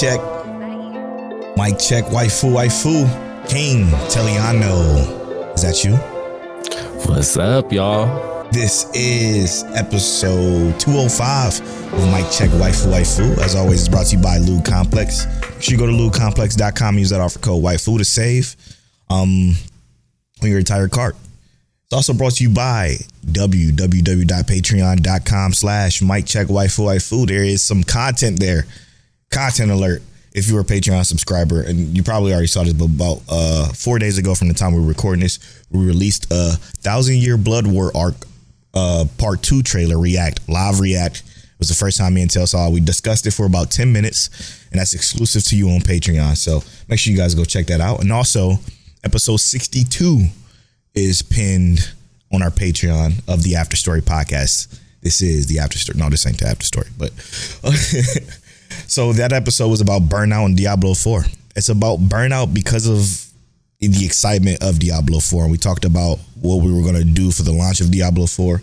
Check. Is that you? Mike check, waifu, waifu. King Teliano. Is that you? What's up, y'all? This is episode 205 of Mike Check Waifu Waifu. As always, it's brought to you by Lube Complex. Make sure you go to lubecomplex.com, use that offer code waifu to save um, on your entire cart. It's also brought to you by www.patreon.com slash Mike Check Waifu Waifu. There is some content there. Content alert. If you're a Patreon subscriber, and you probably already saw this, but about uh, four days ago from the time we were recording this, we released a Thousand Year Blood War arc uh, part two trailer react live react it was the first time me and Tel saw it. we discussed it for about 10 minutes and that's exclusive to you on patreon so make sure you guys go check that out and also episode 62 is pinned on our patreon of the after story podcast this is the after story no this ain't the after story but so that episode was about burnout in diablo 4 it's about burnout because of the excitement of Diablo 4. And we talked about what we were going to do for the launch of Diablo 4.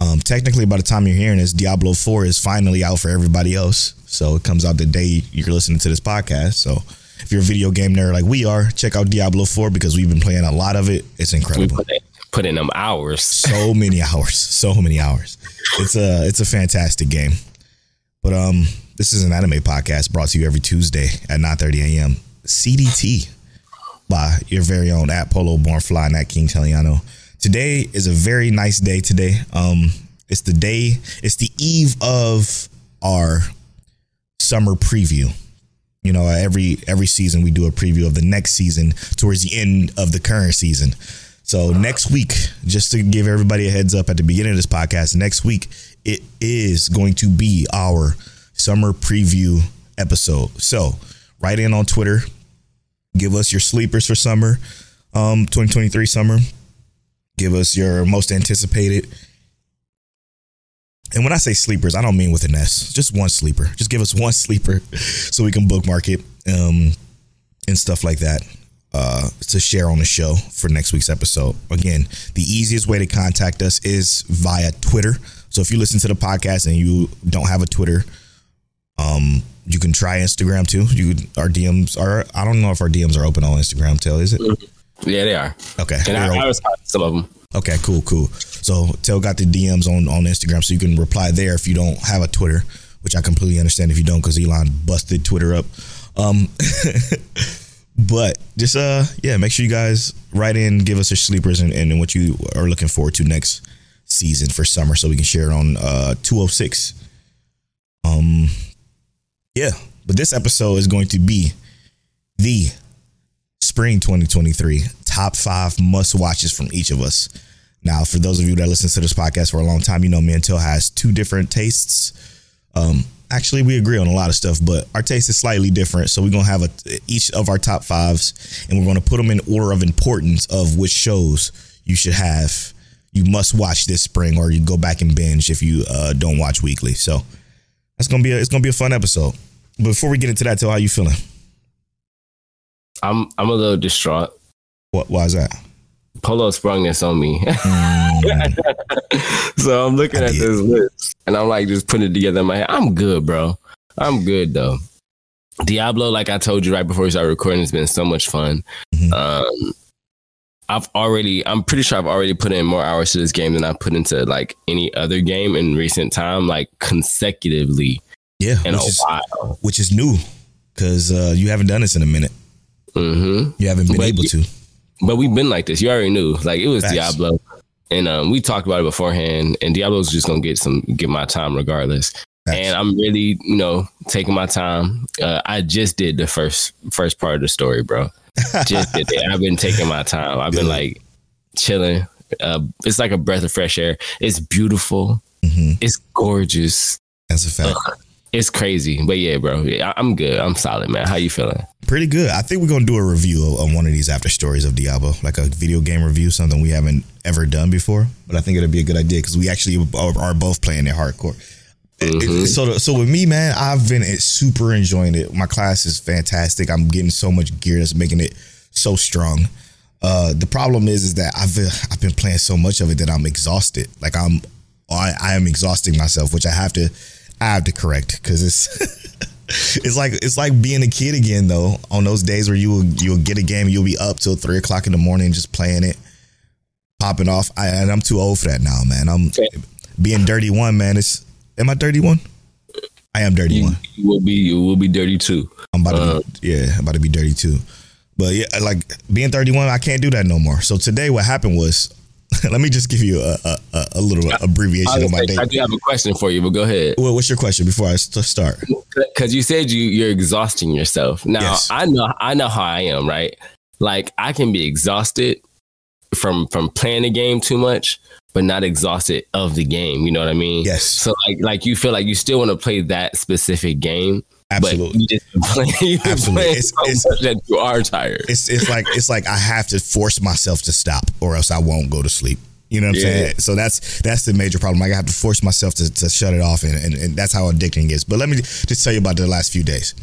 Um, technically, by the time you're hearing this, Diablo 4 is finally out for everybody else. So it comes out the day you're listening to this podcast. So if you're a video game nerd like we are, check out Diablo 4 because we've been playing a lot of it. It's We incredible. put in, put in them hours. So many hours. So many hours. It's a it's a fantastic game. But um, this is an anime podcast brought to you every Tuesday at 9:30 a.m. CDT by your very own at Polo Born Fly and at King Teliano. Today is a very nice day today. Um, it's the day, it's the eve of our summer preview. You know, every every season we do a preview of the next season towards the end of the current season. So next week, just to give everybody a heads up at the beginning of this podcast, next week it is going to be our summer preview episode. So write in on Twitter, give us your sleepers for summer, um, 2023 summer. Give us your most anticipated. And when I say sleepers, I don't mean with an S. Just one sleeper. Just give us one sleeper so we can bookmark it um, and stuff like that uh, to share on the show for next week's episode. Again, the easiest way to contact us is via Twitter. So if you listen to the podcast and you don't have a Twitter, um, you can try Instagram too. You our DMs are. I don't know if our DMs are open on Instagram. Tell is it? Yeah, they are. Okay. And I. I respond to some of them. Okay, cool, cool. So Tell got the DMs on on Instagram, so you can reply there if you don't have a Twitter, which I completely understand if you don't, because Elon busted Twitter up. Um, but just uh, yeah, make sure you guys write in, give us your sleepers and, and what you are looking forward to next season for summer, so we can share it on uh 206. Um, yeah, but this episode is going to be the spring 2023 top five must watches from each of us. Now, for those of you that listen to this podcast for a long time, you know Till has two different tastes. Um, actually, we agree on a lot of stuff, but our taste is slightly different. So we're gonna have a, each of our top fives, and we're gonna put them in order of importance of which shows you should have. You must watch this spring, or you go back and binge if you uh, don't watch weekly. So that's gonna be a, it's gonna be a fun episode. Before we get into that, Till, how you feeling? I'm I'm a little distraught. What? Why is that? Polo sprung this on me. Mm, so I'm looking I at did. this list and I'm like just putting it together in my head. I'm good, bro. I'm good though. Diablo, like I told you right before we started recording, it's been so much fun. Mhm. Um, I've already, I'm pretty sure I've already put in more hours to this game than I put into like any other game in recent time, like consecutively yeah, in which a is, while. which is new because uh, you haven't done this in a minute. hmm You haven't been But able to. But we've been like this. You already knew. Like it was Facts. Diablo. And um, we talked about it beforehand, and Diablo's just gonna get some get my time regardless. Facts. And I'm really, you know, taking my time. Uh, I just did the first first part of the story, bro. Just did it. I've been taking my time. I've been like chilling. Uh, it's like a breath of fresh air. It's beautiful. hmm It's gorgeous. That's a fact. It's crazy. But yeah, bro, yeah, I'm good. I'm solid, man. How you feeling? Pretty good. I think we're gonna do a review of, of one of these after stories of Diablo, like a video game review, something we haven't ever done before. But I think it'll be a good idea because we actually are, both playing it hardcore. It- so, so with me, man, I've been super enjoying it. My class is fantastic. I'm getting so much gear that's making it so strong. Uh, the problem is, is that I've I've been playing so much of it that I'm exhausted. Like I'm, I, I am exhausting myself, which I have to, I have to correct because it's, it's like it's like being a kid again though. On those days where you will you'll get a game, you'll be up till three o'clock in the morning just playing it, popping off. I, and I'm too old for that now, man. I'm being dirty one, man. It's am I dirty one? I am dirty You, one. you will be. You will be dirty too. I'm about to Uh, be, yeah, I'm about to be dirty too. But yeah, like being 31, I can't do that no more. So today, what happened was, let me just give you a a, a, little abbreviation of my day. I do have a question for you, but go ahead. Well, what's your question before I start? Because you said you you're exhausting yourself. Now Yes. I know I know how I am, right? Like I can be exhausted from from playing the game too much, but not exhausted of the game. You know what I mean? Yes. So like like you feel like you still want to play that specific game, Absolutely. but you just playing, Absolutely. It's- so it's- that you are tired. It's it's like it's like I have to force myself to stop, or else I won't go to sleep. You know what I'm Yeah. saying? So that's that's the major problem. I have to force myself to, to shut it off, and, and, and that's how addicting it is. But let me just tell you about the last few days.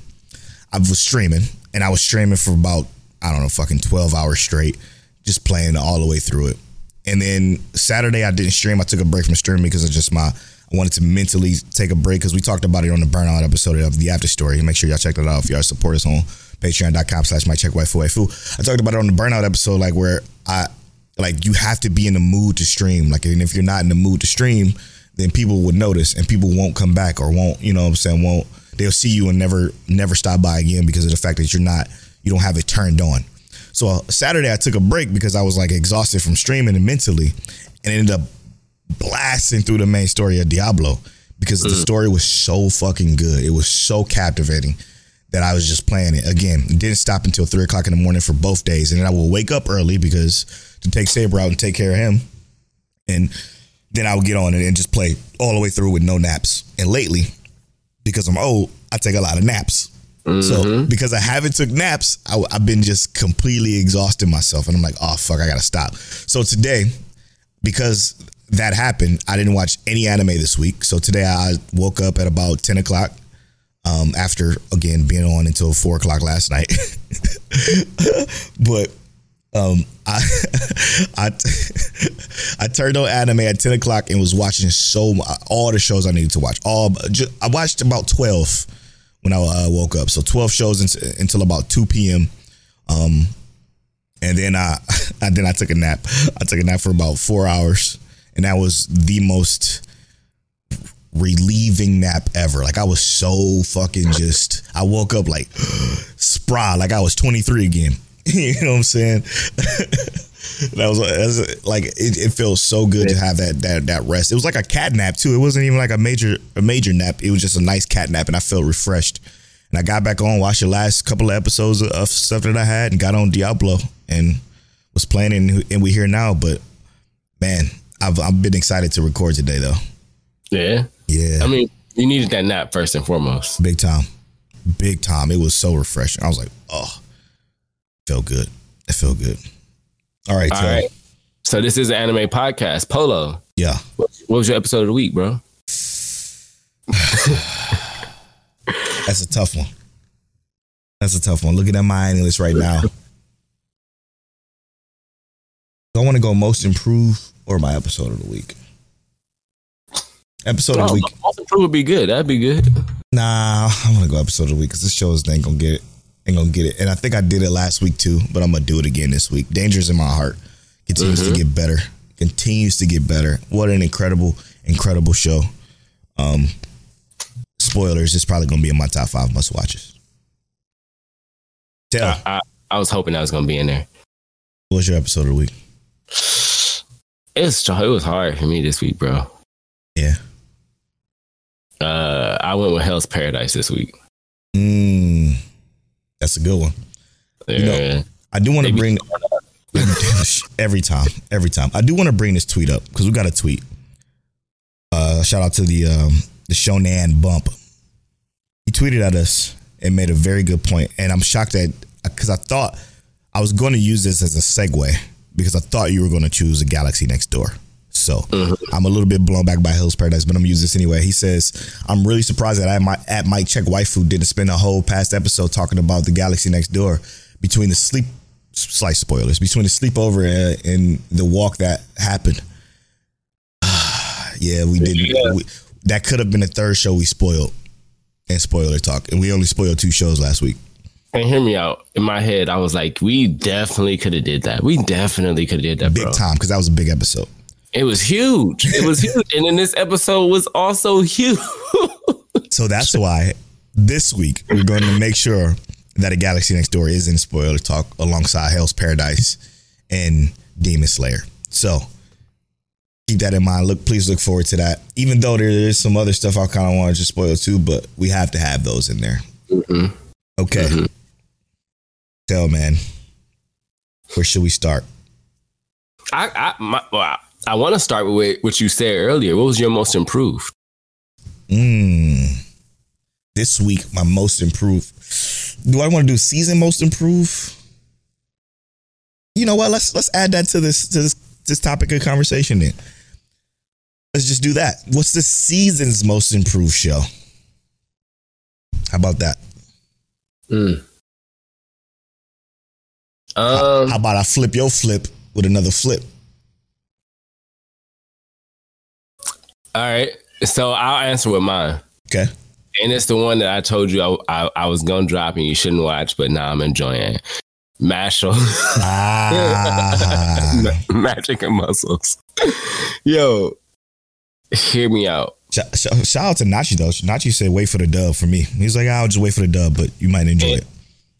I was streaming, and I was streaming for about I don't know, fucking twelve hours straight, just playing all the way through it. And then Saturday I didn't stream. I took a break from streaming because of just my Wanted to mentally take a break because we talked about it on the burnout episode of the after story. Make sure y'all check that out if y'all support us on patreon.com slash my check waifu. I talked about it on the burnout episode, like where I like you have to be in the mood to stream. Like and if you're not in the mood to stream, then people would notice and people won't come back or won't, you know what I'm saying, won't they'll see you and never never stop by again because of the fact that you're not you don't have it turned on. So uh, Saturday I took a break because I was like exhausted from streaming and mentally and ended up blasting through the main story of Diablo because the mm. story was so fucking good. It was so captivating that I was just playing it again. It didn't stop until three o'clock in the morning for both days, and then I will wake up early because to take Saber out and take care of him, and then I would get on it and just play all the way through with no naps. And lately, because I'm old, I take a lot of naps. So mm-hmm. because I haven't took naps, I, have been just completely exhausting myself, and I'm like, oh fuck, I gotta stop. So today, because that happened, I didn't watch any anime this week. So today I woke up at about ten o'clock. Um, after again being on until four o'clock last night, but um, I I I turned on anime at ten o'clock and was watching so all the shows I needed to watch. All I watched about twelve when I uh, woke up. So twelve shows until, until about two p.m. Um, and then I, I then I took a nap. I took a nap for about four hours, and that was the most relieving nap ever. Like I was so fucking just. I woke up like spry, like I was twenty three again. you know what I'm saying? that was that's, like it, it feels so good to have that that that rest. It was like a cat nap too. It wasn't even like a major a major nap. It was just a nice cat nap, and I felt refreshed. And I got back on, watched the last couple of episodes of, stuff that I had, and got on Diablo and was playing, and, and we're here now. But man, I've I've been excited to record today though. Yeah. Yeah, I mean, you needed that nap first and foremost. big time, big time. It was so refreshing. I was like, oh, felt good. It felt good. All right, All so right. So this is an anime podcast. Polo, yeah. what what was your episode of the week, bro? That's a tough one. That's a tough one. Looking at my English right now. I want to go most improved or my episode of the week? Episode of the week. Most Improved would be good. That'd be good. Nah, I want to go episode of the week because this shows ain't gonna get it. Ain't gonna get it. And I think I did it last week too, but I'm gonna do it again this week. Danger's in my heart continues to get better. Continues to get better. What an incredible, incredible show. Um, spoilers. It's probably gonna be in my top five must watches. Tell, I, I, I was hoping I was gonna be in there. what was your episode of the week? It's it was hard for me this week, bro. Yeah. Uh, I went with Hell's Paradise this week. Mm, that's a good one. Yeah. You know, I do want to bring Every time, every time. I do want to bring this tweet up because we got a tweet. Uh, shout out to the um, the Shonan Bump. He tweeted at us and made a very good point, and I'm shocked that because I thought I was going to use this as a segue because I thought you were going to choose a Galaxy Next Door. So mm-hmm. I'm a little bit blown back by Hell's Paradise, but I'm gonna use this anyway. He says, "I'm really surprised that I might at Mike Check Waifu didn't spend a whole past episode talking about the Galaxy Next Door between the sleep slice spoilers between the sleepover and, and the walk that happened. yeah, we didn't. Yeah. We, that could have been the third show we spoiled and spoiler talk, and we only spoiled two shows last week. And hear me out. In my head, I was like, we definitely could have did that. We definitely could have did that, Big bro. time because that was a big episode. It was huge. It was huge. And then this episode was also huge. So that's why this week we're going to make sure that a Galaxy Next Door is in spoiler talk alongside Hell's Paradise and Demon Slayer. So keep that in mind. Look, please look forward to that. Even though there is some other stuff I kind of want to just spoil too, but we have to have those in there. Mhm. Okay. Tell man, where should we start? I I, my, well, I, I want to start with what you said earlier. What was your most improved? Mm. This week, my most improved. Do I want to do season most improved? You know what? Let's let's add that to this to this this topic of conversation. Then let's just do that. What's the season's most improved show? How about that? Mm. How, Um, how about I flip your flip with another flip? all right. So I'll answer with mine. Okay. And it's the one that I told you I, I, I was going to drop and you shouldn't watch, but now I'm enjoying. it. Mashle. Ah. Magic and muscles. Yo, hear me out. Sh- sh- shout out to Nachi though. Nachi said, "Wait for the dub for me." He's like, "I'll just wait for the dub, but you might enjoy it."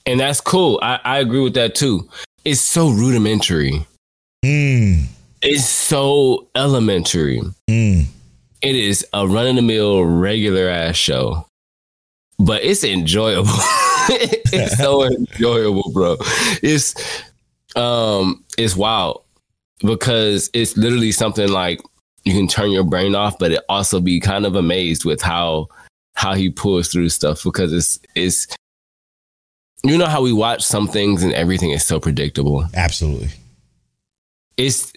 And that's cool. I, I agree with that too. It's so rudimentary. Mm, It's so elementary. mm. It is a run of the mill regular ass show, but it's enjoyable. it's so enjoyable, bro. It's um, it's wild because it's literally something like you can turn your brain off, but it also be kind of amazed with how how he pulls through stuff because it's it's you know how we watch some things and everything is so predictable Absolutely. it's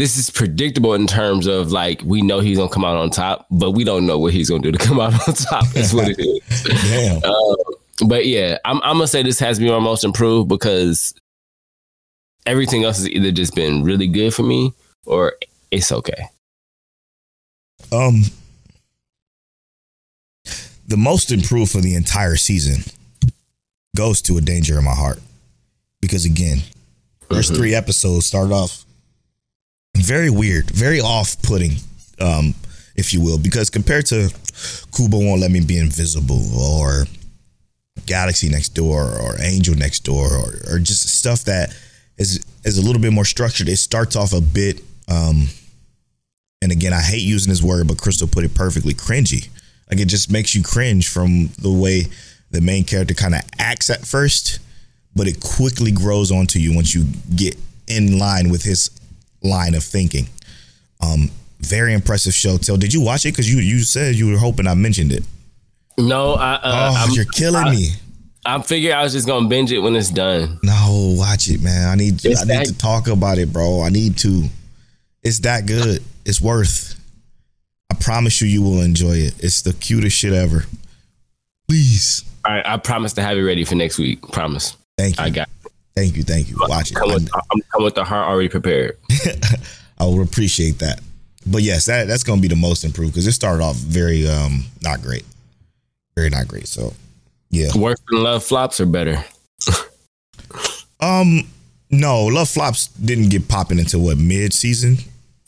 this is predictable in terms of like we know he's gonna come out on top, but we don't know what he's gonna do to come out on top. That's what it is. Damn. But yeah, I'm, I'm gonna say this has been my most improved because everything else has either just been really good for me or it's okay. Um, the most improved for the entire season goes to a danger in my heart because again, first Mhm. three episodes start off very weird, very off-putting, um, if you will, because compared to Kubo won't let me be invisible or Galaxy Next Door or Angel Next Door or, or just stuff that is is a little bit more structured. It starts off a bit um, and again, I hate using this word, but Crystal put it perfectly cringy. Like it just makes you cringe from the way the main character kind of acts at first, but it quickly grows onto you once you get in line with his line of thinking. Um, very impressive show. Tell, did you watch it? Because you you said you were hoping I mentioned it. No, I uh, oh, I'm, you're killing I- me. I figured I was just gonna binge it when it's done. No, watch it, man. I need It's I need that- to talk about it, bro. I need to. It's that good. It's worth. I promise you, you will enjoy it. It's the cutest shit ever. Please, All right, I promise to have it ready for next week. Promise. thank you, I got. thank you, thank you. Watch it. Come I, with, I'm coming with the heart already prepared. I will appreciate that. But yes, that that's gonna be the most improved because it started off very um not great, very not great. So yeah, Worse than love flops or better? um, no, Love Flops didn't get popping until what mid season.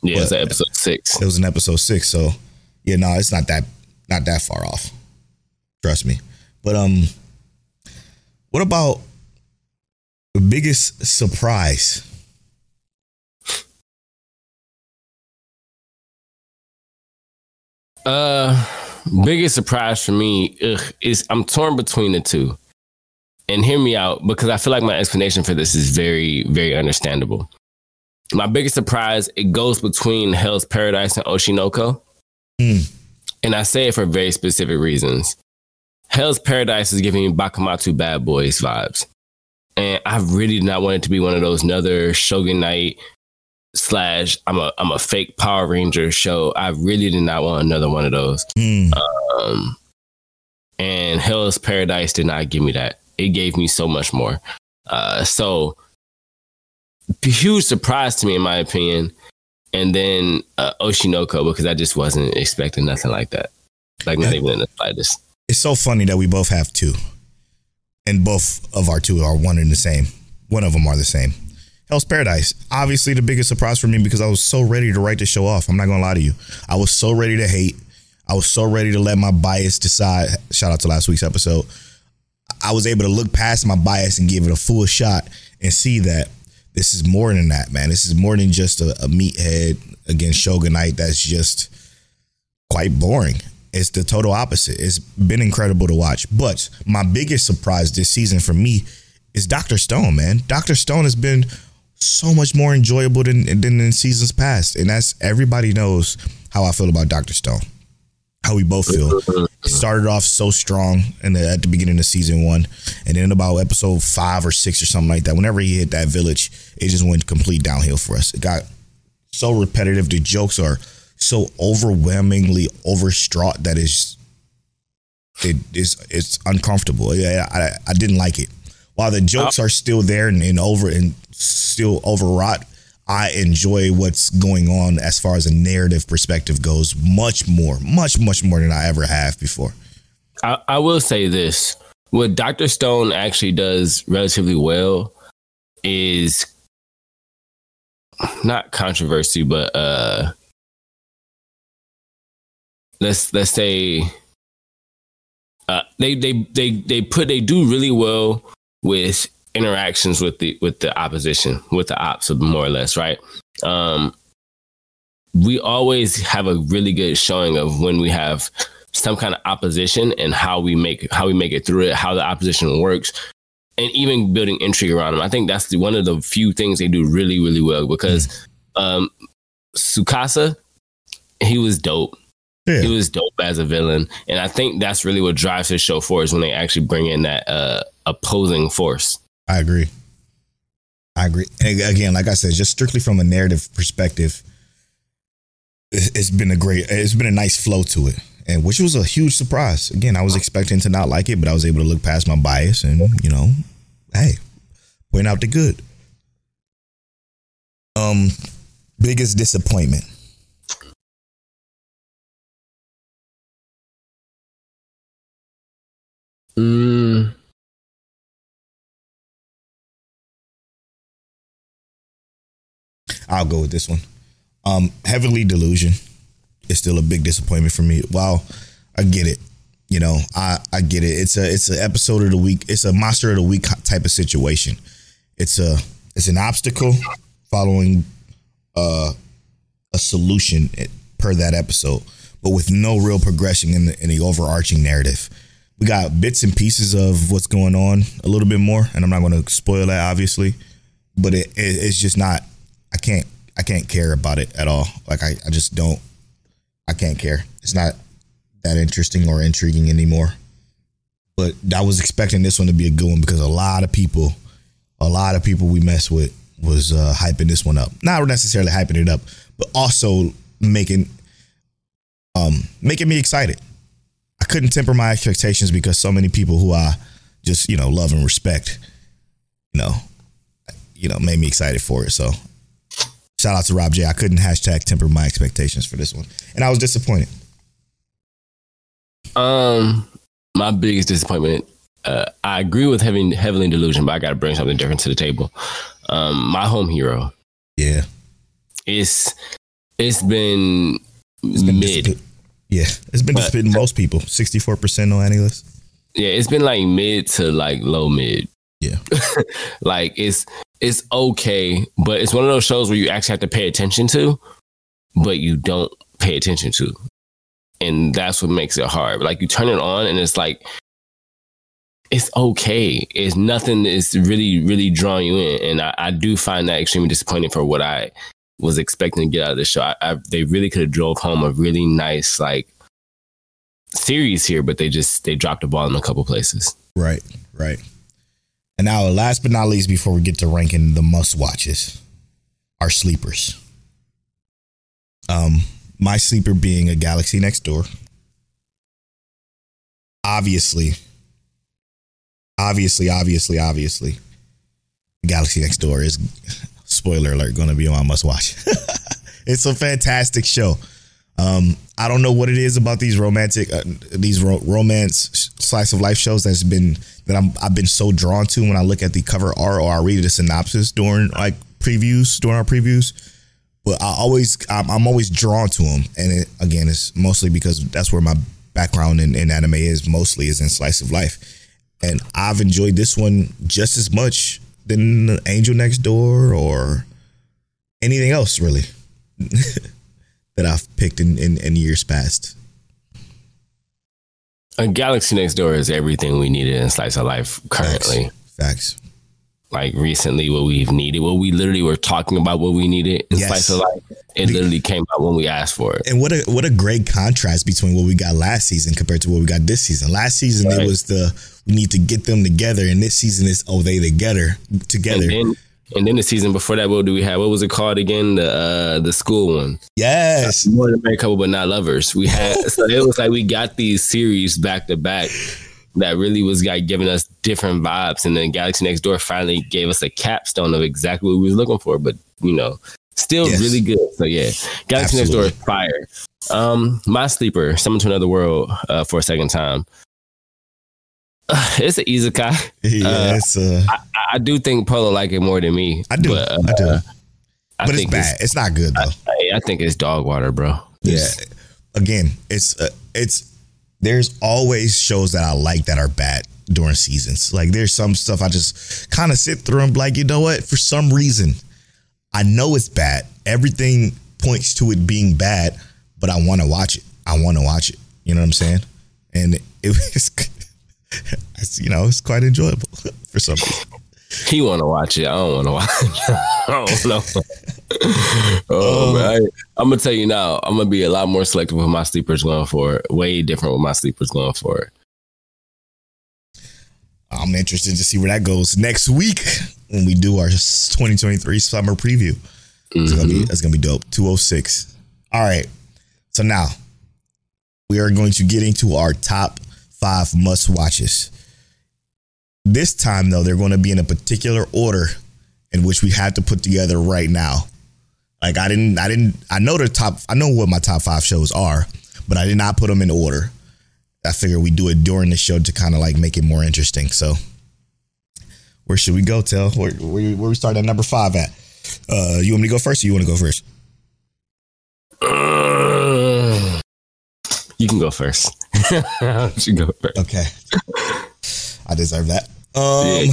Yeah, it's episode six. It was an episode six, so yeah, no, it's not that not that far off. Trust me. But um, what about the biggest surprise? Uh, biggest surprise for me ugh, is I'm torn between the two. And hear me out because I feel like my explanation for this is very, very understandable. my biggest surprise it goes between Hell's Paradise and Oshi no Ko, Mm. and I say it for very specific reasons. Hell's Paradise is giving me Bakumatsu Bad Boys vibes, and I really did not want it to be one of those another Shogun Knight slash I'm a I'm a fake Power Ranger show. I really did not want another one of those. Mm. Um, and Hell's Paradise did not give me that. It gave me so much more. Uh, so huge surprise to me, in my opinion. And then uh, Oshi no Ko because I just wasn't expecting nothing like that. Like not even in the slightest. It's so funny that we both have two, and both of our two are one and the same. One of them are the same. Hell's Paradise, obviously the biggest surprise for me because I was so ready to write the show off. I'm not gonna lie to you. I was so ready to hate. I was so ready to let my bias decide. Shout out to last week's episode. I was able to look past my bias and give it a full shot and see that this is more than that, man. This is more than just a, a meathead against Shogunite that's just quite boring. It's the total opposite. It's been incredible to watch. But my biggest surprise this season for me is Dr. Stone, man. Dr. Stone has been so much more enjoyable than, than in seasons past. And that's everybody knows how I feel about Dr. Stone. How we both feel. It started off so strong in the, at the beginning of season one, and then about episode five or six or something like that. Whenever he hit that village, it just went complete downhill for us. It got so repetitive. The jokes are so overwhelmingly overstraught that it's it is it's uncomfortable. Yeah, I, I didn't like it. While the jokes are still there and, and over and still overwrought, I enjoy what's going on as far as a narrative perspective goes much more, much, much more than I ever have before. I, I will say this: what Doctor Stone actually does relatively well is not controversy, but uh, let's let's say uh, they they they they put they do really well with interactions with the with the opposition with the ops more or less right? Um we always have a really good showing of when we have some kind of opposition and how we make how we make it through it how the opposition works and even building intrigue around them. I think that's the, one of the few things they do really really well because um Tsukasa he was dope Yeah. he was dope as a villain and i think that's really what drives his show forward is when they actually bring in that uh opposing force I agree. I agree. And again, like I said, just strictly from a narrative perspective, it- it's been a great, it's been a nice flow to it, and which was a huge surprise. Again, I was expecting to not like it, but I was able to look past my bias and you know, hey, point out the good. Um, biggest disappointment. Mm, I'll go with this one. Um, Heavenly Delusion is still a big disappointment for me. Wow, I get it. You know, I I get it. It's a it's an episode of the week. It's a monster of the week type of situation. It's a it's an obstacle following uh, a solution per that episode, but with no real progression in the in the overarching narrative. We got bits and pieces of what's going on a little bit more, and I'm not going to spoil that, obviously, but it, it it's just not. I can't I can't care about it at all. Like I, I just don't. I can't care. It's not that interesting or intriguing anymore. But I was expecting this one to be a good one because a lot of people, a lot of people we mess with was uh, hyping this one up. Not necessarily hyping it up, but also making um making me excited. I couldn't temper my expectations because so many people who I just you know love and respect, you know, you know, made me excited for it. So shout out to Rob J. I couldn't hashtag temper my expectations for this one, and I was disappointed. Um, my biggest disappointment. Uh, I agree with having Heavenly Delusion, but I got to bring something different to the table. Um, my home hero. Yeah, It's it's been, it's been mid. Yeah, it's been disappointing most people. Sixty four percent on AniList. Yeah, it's been like mid to like low mid. Yeah. like it's it's okay, but it's one of those shows where you actually have to pay attention to, but you don't pay attention to. And that's what makes it hard. Like you turn it on and it's like it's okay. It's nothing is really, really drawing you in. And I, I, do find that extremely disappointing for what I was expecting to get out of the show. I, I, they really could have drove home a really nice like series here, but they just they dropped the ball in a couple places. Right, right. And now, last but not least, before we get to ranking the must watches, our sleepers. Um, my sleeper being a Galaxy Next Door. Obviously, obviously, obviously, obviously, Galaxy Next Door is spoiler alert going to be on must watch. it's a fantastic show. Um, I don't know what it is about these romantic, uh, these ro- romance slice of life shows that's been that I'm I've been so drawn to when I look at the cover art or I read the synopsis during like previews during our previews. But I always I'm, I'm always drawn to them, and it, again, it's mostly because that's where my background in, in anime is mostly is in slice of life, and I've enjoyed this one just as much than Angel Next Door or anything else really. that I've picked in, in, in years past. A Galaxy Next Door is everything we needed in Slice of Life currently. Facts. Facts. Like recently, what we've needed, what we literally were talking about, what we needed in yes. Slice of Life, it literally came out when we asked for it. And what a what a great contrast between what we got last season compared to what we got this season. Last season right. it was the we need to get them together, and this season is oh they together together. And then, and then the season before that, what do we have? What was it called again? The uh, the school one. Yes. More than married couple, but not lovers. We had so it was like we got these series back to back that really was like giving us different vibes. And then Galaxy Next Door finally gave us a capstone of exactly what we was looking for. But you know, still yes. really good. So yeah, Galaxy Absolutely. Next Door is fire. Um, my sleeper, Summon to Another World, uh, for a second time. it's an isekai. Yeah, uh, it's uh, I, I, do think Polo like it more than me. I do. But, uh, I do. I but it's bad. It's, it's, not good though. I, I, think it's dog water, bro. It's, yeah. Again, it's uh, it's there's always shows that I like that are bad during seasons. Like there's some stuff I just kind of sit through and be like, you know what? For some reason, I know it's bad. Everything points to it being bad, but I want to watch it. I want to watch it. You know what I'm saying? And it was you know, it's quite enjoyable for some people. He want to watch it. I don't want to watch it. I don't know. oh, um, man. I, am gonna tell you now. I'm gonna be a lot more selective with my sleepers going for it. Way different with my sleepers going for it. I'm interested to see where that goes next week when we do our 2023 summer preview. Mm-hmm. It's gonna be it's gonna be dope. 206. All right. So now we are going to get into our top five must watches. This time, though, they're going to be in a particular order in which we have to put together right now. Like I didn't, I didn't, I know the top, I know what my top five shows are, but I did not put them in order. I figured we do it during the show to kind of like make it more interesting. So, where should we go, Tell? Where, where, where we start at number five at? Uh, you want me to go first, or you want to go first? You can go first. you go first. Okay. I deserve that. Um.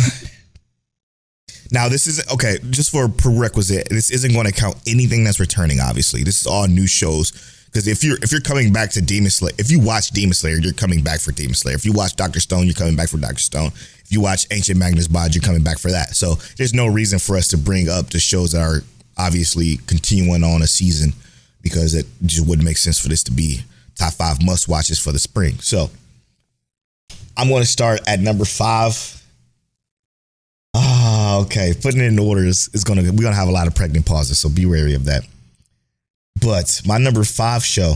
Now this is okay, just for prerequisite, this isn't going to count anything that's returning, obviously. This is all new shows. Because if you're if you're coming back to Demon Slayer, if you watch Demon Slayer, you're coming back for Demon Slayer. If you watch Doctor Stone, you're coming back for Doctor Stone. If you watch Ancient Magnus Bond, you're coming back for that. So there's no reason for us to bring up the shows that are obviously continuing on a season because it just wouldn't make sense for this to be top five must watches for the spring. So I'm going to start at number five. Ah, okay. Putting it in order is, is going to, we're going to have a lot of pregnant pauses. So be wary of that. But my number five show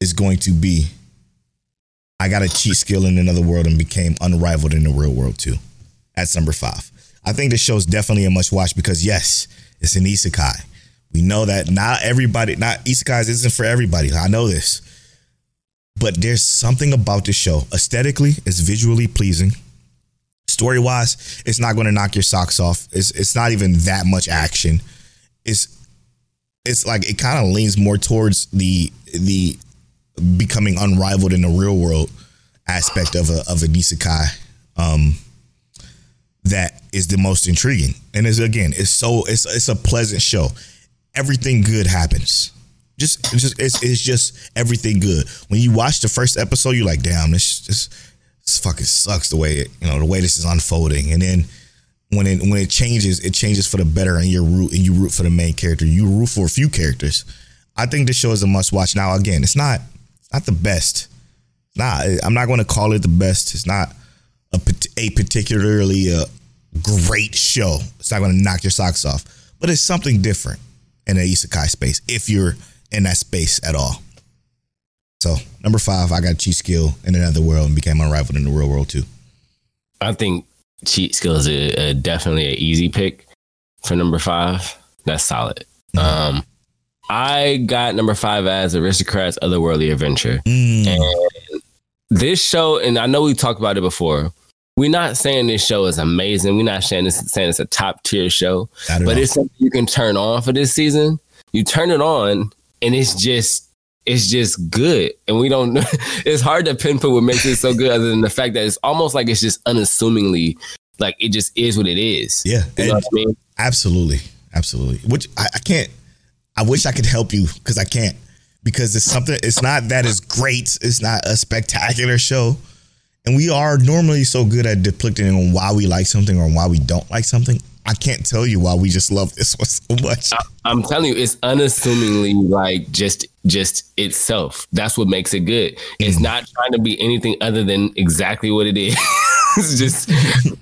is going to be I got a cheat skill in another world and became unrivaled in the real world too. That's number five. I think this show is definitely a must watch because yes, it's an isekai. We know that not everybody, not isekais isn't for everybody. I know this. But there's something about this show. Aesthetically, it's visually pleasing. Story wise, it's not going to knock your socks off. It's it's not even that much action. It's it's like it kind of leans more towards the the becoming unrivaled in the real world aspect of a of a isekai. Um, that is the most intriguing. And it's again, it's so it's it's a pleasant show everything good happens. Just, it's just it's, it's just everything good. When you watch the first episode, you're like, damn, this, this this fucking sucks the way it, you know the way this is unfolding, and then when it when it changes, it changes for the better, and you root and you root for the main character. You root for a few characters. I think this show is a must watch. Now, again, it's not not the best. Nah, I'm not going to call it the best. It's not a, a particularly uh, great show. It's not going to knock your socks off, but it's something different in the isekai space if you're in that space at all. So number five, I got cheat skill in another world and became unrivaled in the real world too. I think cheat skill is a, a definitely an easy pick for number five. That's solid. Mm-hmm. Um, I got number five as Aristocrats Otherworldly Adventure. Mm. And this show, and I know we talked about it before. We're not saying this show is amazing. We're not saying this saying it's a top tier show, but all. it's something you can turn on for this season. You turn it on, and it's just it's just good. And we don't it's hard to pinpoint what makes it so good other than the fact that it's almost like it's just unassumingly like it just is what it is. Yeah. You know what I mean? Absolutely. Absolutely. Which I, I can't I wish I could help you because I can't. Because it's something it's not that is great. It's not a spectacular show. And we are normally so good at depicting on why we like something or why we don't like something. I can't tell you why we just love this one so much. I, am telling you, it's unassumingly like just just itself. That's what makes it good. It's mm. not trying to be anything other than exactly what it is. it's just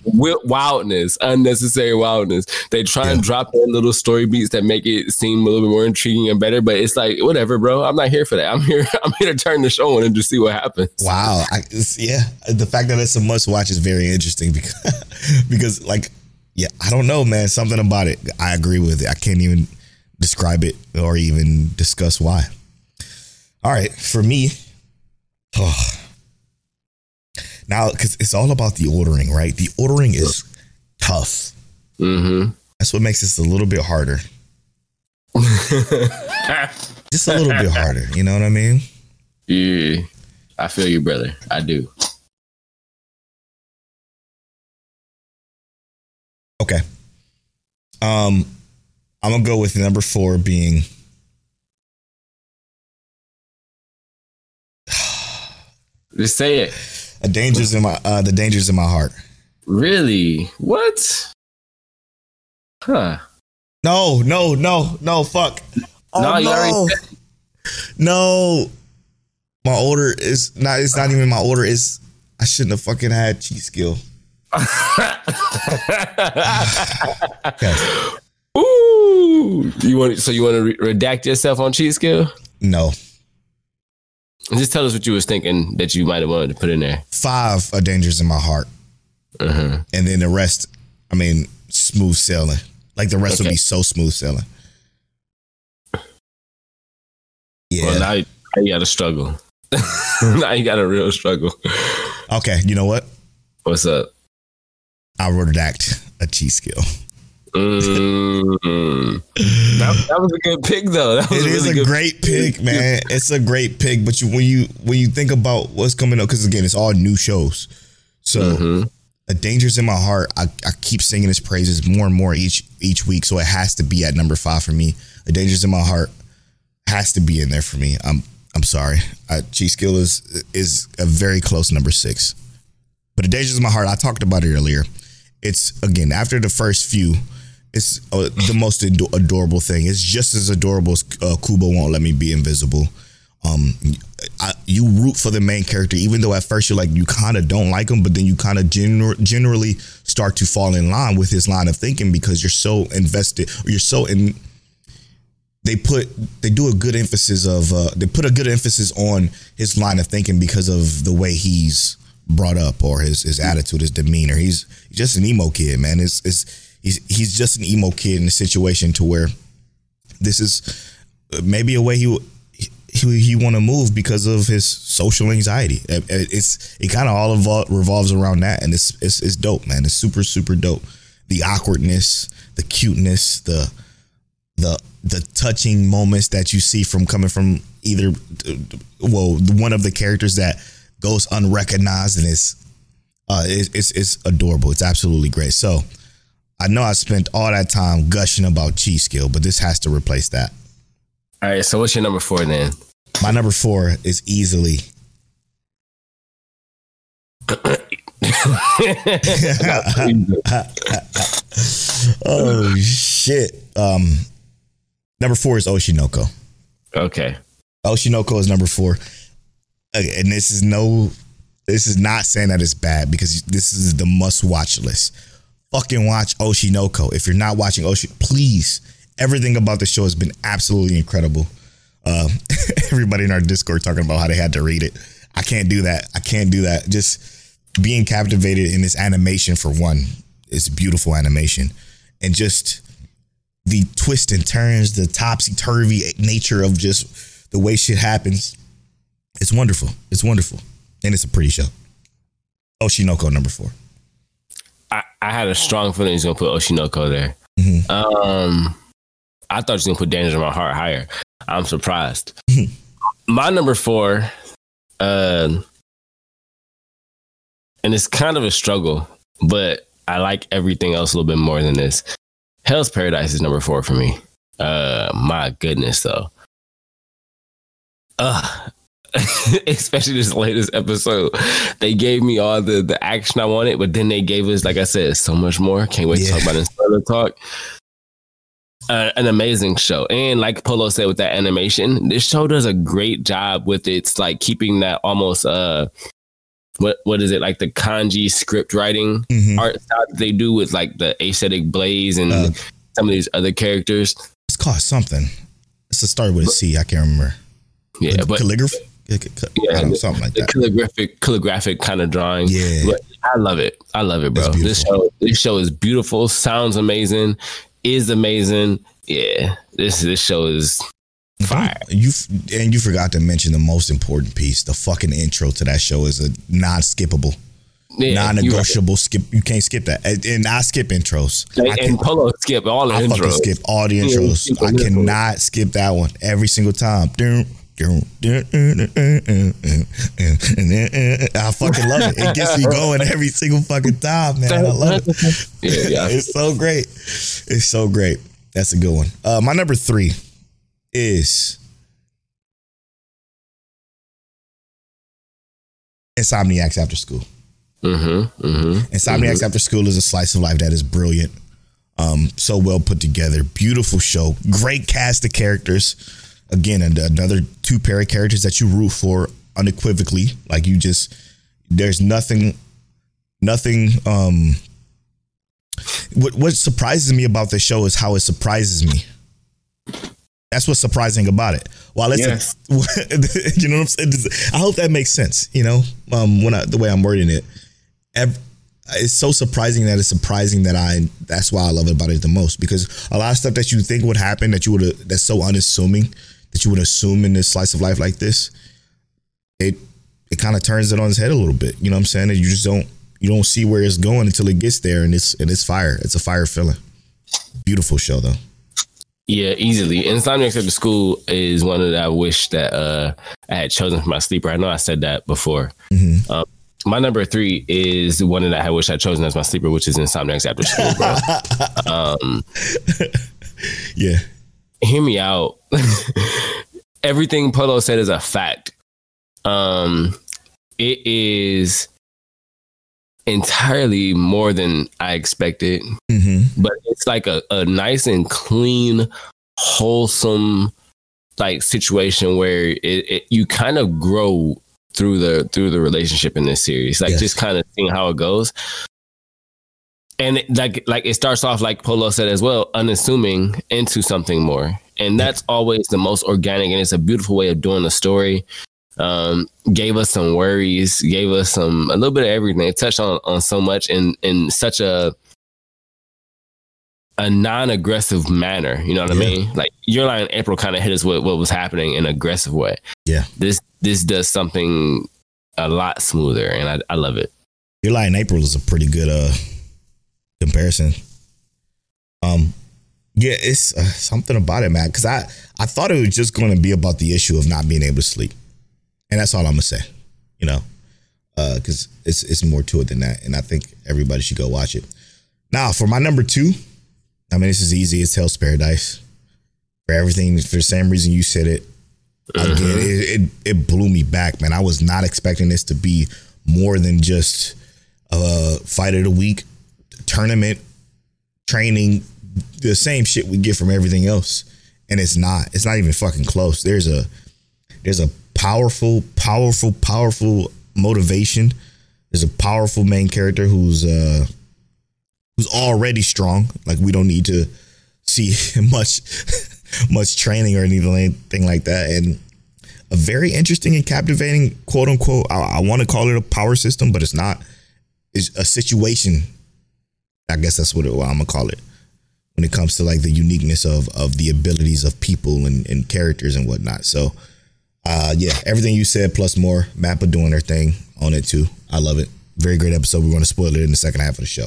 wildness, unnecessary wildness. They try yeah. and drop in little story beats that make it seem a little bit more intriguing and better, but it's like whatever, bro. I'm not here for that. I'm here. I'm here to turn the show on and just see what happens. Wow, I, yeah. The fact that it's a must watch is very interesting because because like yeah, I don't know, man. Something about it. I agree with it. I can't even describe it or even discuss why. All right, for me, oh, now because it's all about the ordering, right? The ordering is tough. Mm-hmm. That's what makes this a little bit harder. Just a little bit harder. You know what I mean? Yeah, I feel you, brother. I do. Okay. Um, I'm gonna go with number four being. Just say it. A dangers in my uh, the dangers in my heart. Really? What? Huh? No, no, no, no. Fuck. Oh, no, no. no. My order is not. It's not even my order. Is I shouldn't have fucking had cheat skill Ooh, you want so you want to re- redact yourself on cheat skill? No. Just tell us what you was thinking that you might have wanted to put in there. Five are dangers in my heart, uh-huh. and then the rest. I mean, smooth sailing. Like the rest okay. would be so smooth sailing. Yeah. Well, now, now you got to struggle. now you got a real struggle. Okay, you know what? What's up? I'll redact a cheat skill. Mm. that, that, was a good pick, though. That was it a, really a great pick, pick, man. It's a great pick, but you when you when you think about what's coming up, because again, it's all new shows. So, mm-hmm. "A Danger's in My Heart," I, I keep singing its praises more and more each each week, so it has to be at number five for me. "A Danger's in My Heart" has to be in there for me. I'm I'm sorry. Uh, cheat skill is is a very close number six, but "A Danger's in My Heart," I talked about it earlier it's again after the first few it's uh, the most adorable thing. It's just as adorable as uh, kubo won't let me be invisible. Um I, you root for the main character even though at first you're like you kind of don't like him but then you kind of gener- generally start to fall in line with his line of thinking because you're so invested or you're so in they put they do a good emphasis of uh, they put a good emphasis on his line of thinking because of the way he's brought up or his his attitude, his demeanor. He's just an emo kid, man. It's it's he's he's just an emo kid in a situation to where this is uh, maybe a way he he, he want to move because of his social anxiety. Uh, uh, it's it kind of all evol- revolves around that, and it's, it's it's dope, man. It's super super dope. The awkwardness, the cuteness, the the the touching moments that you see from coming from either well one of the characters that goes unrecognized and it's uh, it's, it's, it's adorable. It's absolutely great. So I know I spent all that time gushing about cheat skill, but this has to replace that. All right. So what's your number four then? My number four is easily oh shit. Um, number four is Oshi no Ko. okay. Oshi no Ko is number four, And this is no, this is not saying that it's bad because this is the must watch list. Fucking watch Oshi no Ko. If you're not watching Oshi, please. Everything about the show has been absolutely incredible. Um, everybody in our Discord talking about how they had to read it. I can't do that. I can't do that. Just being captivated in this animation for one, it's beautiful animation, and just the twists and turns, the topsy turvy nature of just the way shit happens. It's wonderful. It's wonderful, and it's a pretty show. Oshi no Ko number four. I, I had a strong feeling he's gonna put Oshi no Ko there. Mhm. Um, I thought he was gonna put Danger in My Heart higher. I'm surprised. My number four, uh, and it's kind of a struggle, but I like everything else a little bit more than this. Hell's Paradise is number four for me. Uh, my goodness, though. Uh, especially this latest episode, they gave me all the the action I wanted, but then they gave us, like I said, so much more. Can't wait to talk about it in spoiler talk. Uh, an amazing show, and like Polo said with that animation, this show does a great job with its like keeping that almost uh, what what is it like the kanji script writing Mhm. art style that they do with like the aesthetic blaze and Uh, some of these other characters. It's called something. It's a start with a C. I can't remember. Yeah, but calligraphy. Yeah, ca- ca- I know, something like the that. calligraphic calligraphic kind of drawing. Yeah. But I love it. I love it, bro. This show this show is beautiful, sounds amazing, is amazing. Yeah. This this show is fire. You and you forgot to mention the most important piece. The fucking intro to that show is a non-skippable, Yeah, non-negotiable skip. You can't skip that. And, and I skip intros. I, And, can, and Polo skip all the I fucking intros. skip all the intros. skip I cannot skip that one every single time. Dun, I fucking love it. It gets me going every single fucking time, man. I love it. It's so great. It's so great. That's a good one. Uh, my number three is Insomniacs After School. Mm-hmm, mm-hmm, Insomniacs mm-hmm. After School is a slice of life that is brilliant. Um, so well put together. Beautiful show. Great cast of characters. Again, and another two pair of characters that you root for unequivocally. Like you just there's nothing nothing um what what surprises me about this show is how it surprises me. That's what's surprising about it. While it's Yes. a, you know what I'm saying? I hope that makes sense. You know, um, when I, the way I'm wording it, it's so surprising that it's surprising that I. That's why I love it about it the most because a lot of stuff that you think would happen that you would that's so unassuming that you would assume in this slice of life like this, it it kind of turns it on its head a little bit. You know what I'm saying? And you just don't you don't see where it's going until it gets there, and it's and it's fire. It's a fire feeling. Beautiful show though. Yeah, easily. Insomniacs After School is one that I wish that uh, I had chosen for my sleeper. I know I said that before. Mhm. Um, my number three is the one that I wish I had chosen as my sleeper, which is Insomniacs After School, bro. um, Yeah. Hear me out. Everything Polo said is a fact. Um, it is entirely more than I expected hmm but it's like a, a nice and clean, wholesome like situation where it, it you kind of grow through the through the relationship in this series, like Yes. just kind of seeing how it goes. And it, like like it starts off like Polo said as well, unassuming into something more, and that's always the most organic, and it's a beautiful way of doing the story. Um, gave us some worries, gave us some a little bit of everything. It touched on on so much in in such a a non-aggressive manner. You know what I mean? Like your line April kind of hit us with what was happening in an aggressive way. Yeah. This this does something a lot smoother, and I, I love it. Your Lie in, April is a pretty good uh comparison. Um, yeah, it's uh, something about it, man. Because I I thought it was just going to be about the issue of not being able to sleep, and that's all I'm gonna say. You know, Uh, because it's it's more to it than that, and I think everybody should go watch it. Now, for my number two, I mean, this is easy. It's Hell's Paradise. For everything, for the same reason you said it. Again, it, it it blew me back, man. I was not expecting this to be more than just a fight of the week, tournament, training, the same shit we get from everything else. And it's not. It's not even fucking close. There's a there's a powerful, powerful, powerful motivation. There's a powerful main character who's uh who's already strong. Like we don't need to see much much training or anything, like that. And a very interesting and captivating quote unquote. I, I want to call it a power system, but it's not. It's a situation. I guess that's what, it, what I'm gonna call it when it comes to like the uniqueness of of the abilities of people and, and characters and whatnot. So, uh, yeah, everything you said plus more. Mappa doing her thing on it too. I love it. Very great episode. We're going to spoil it in the second half of the show.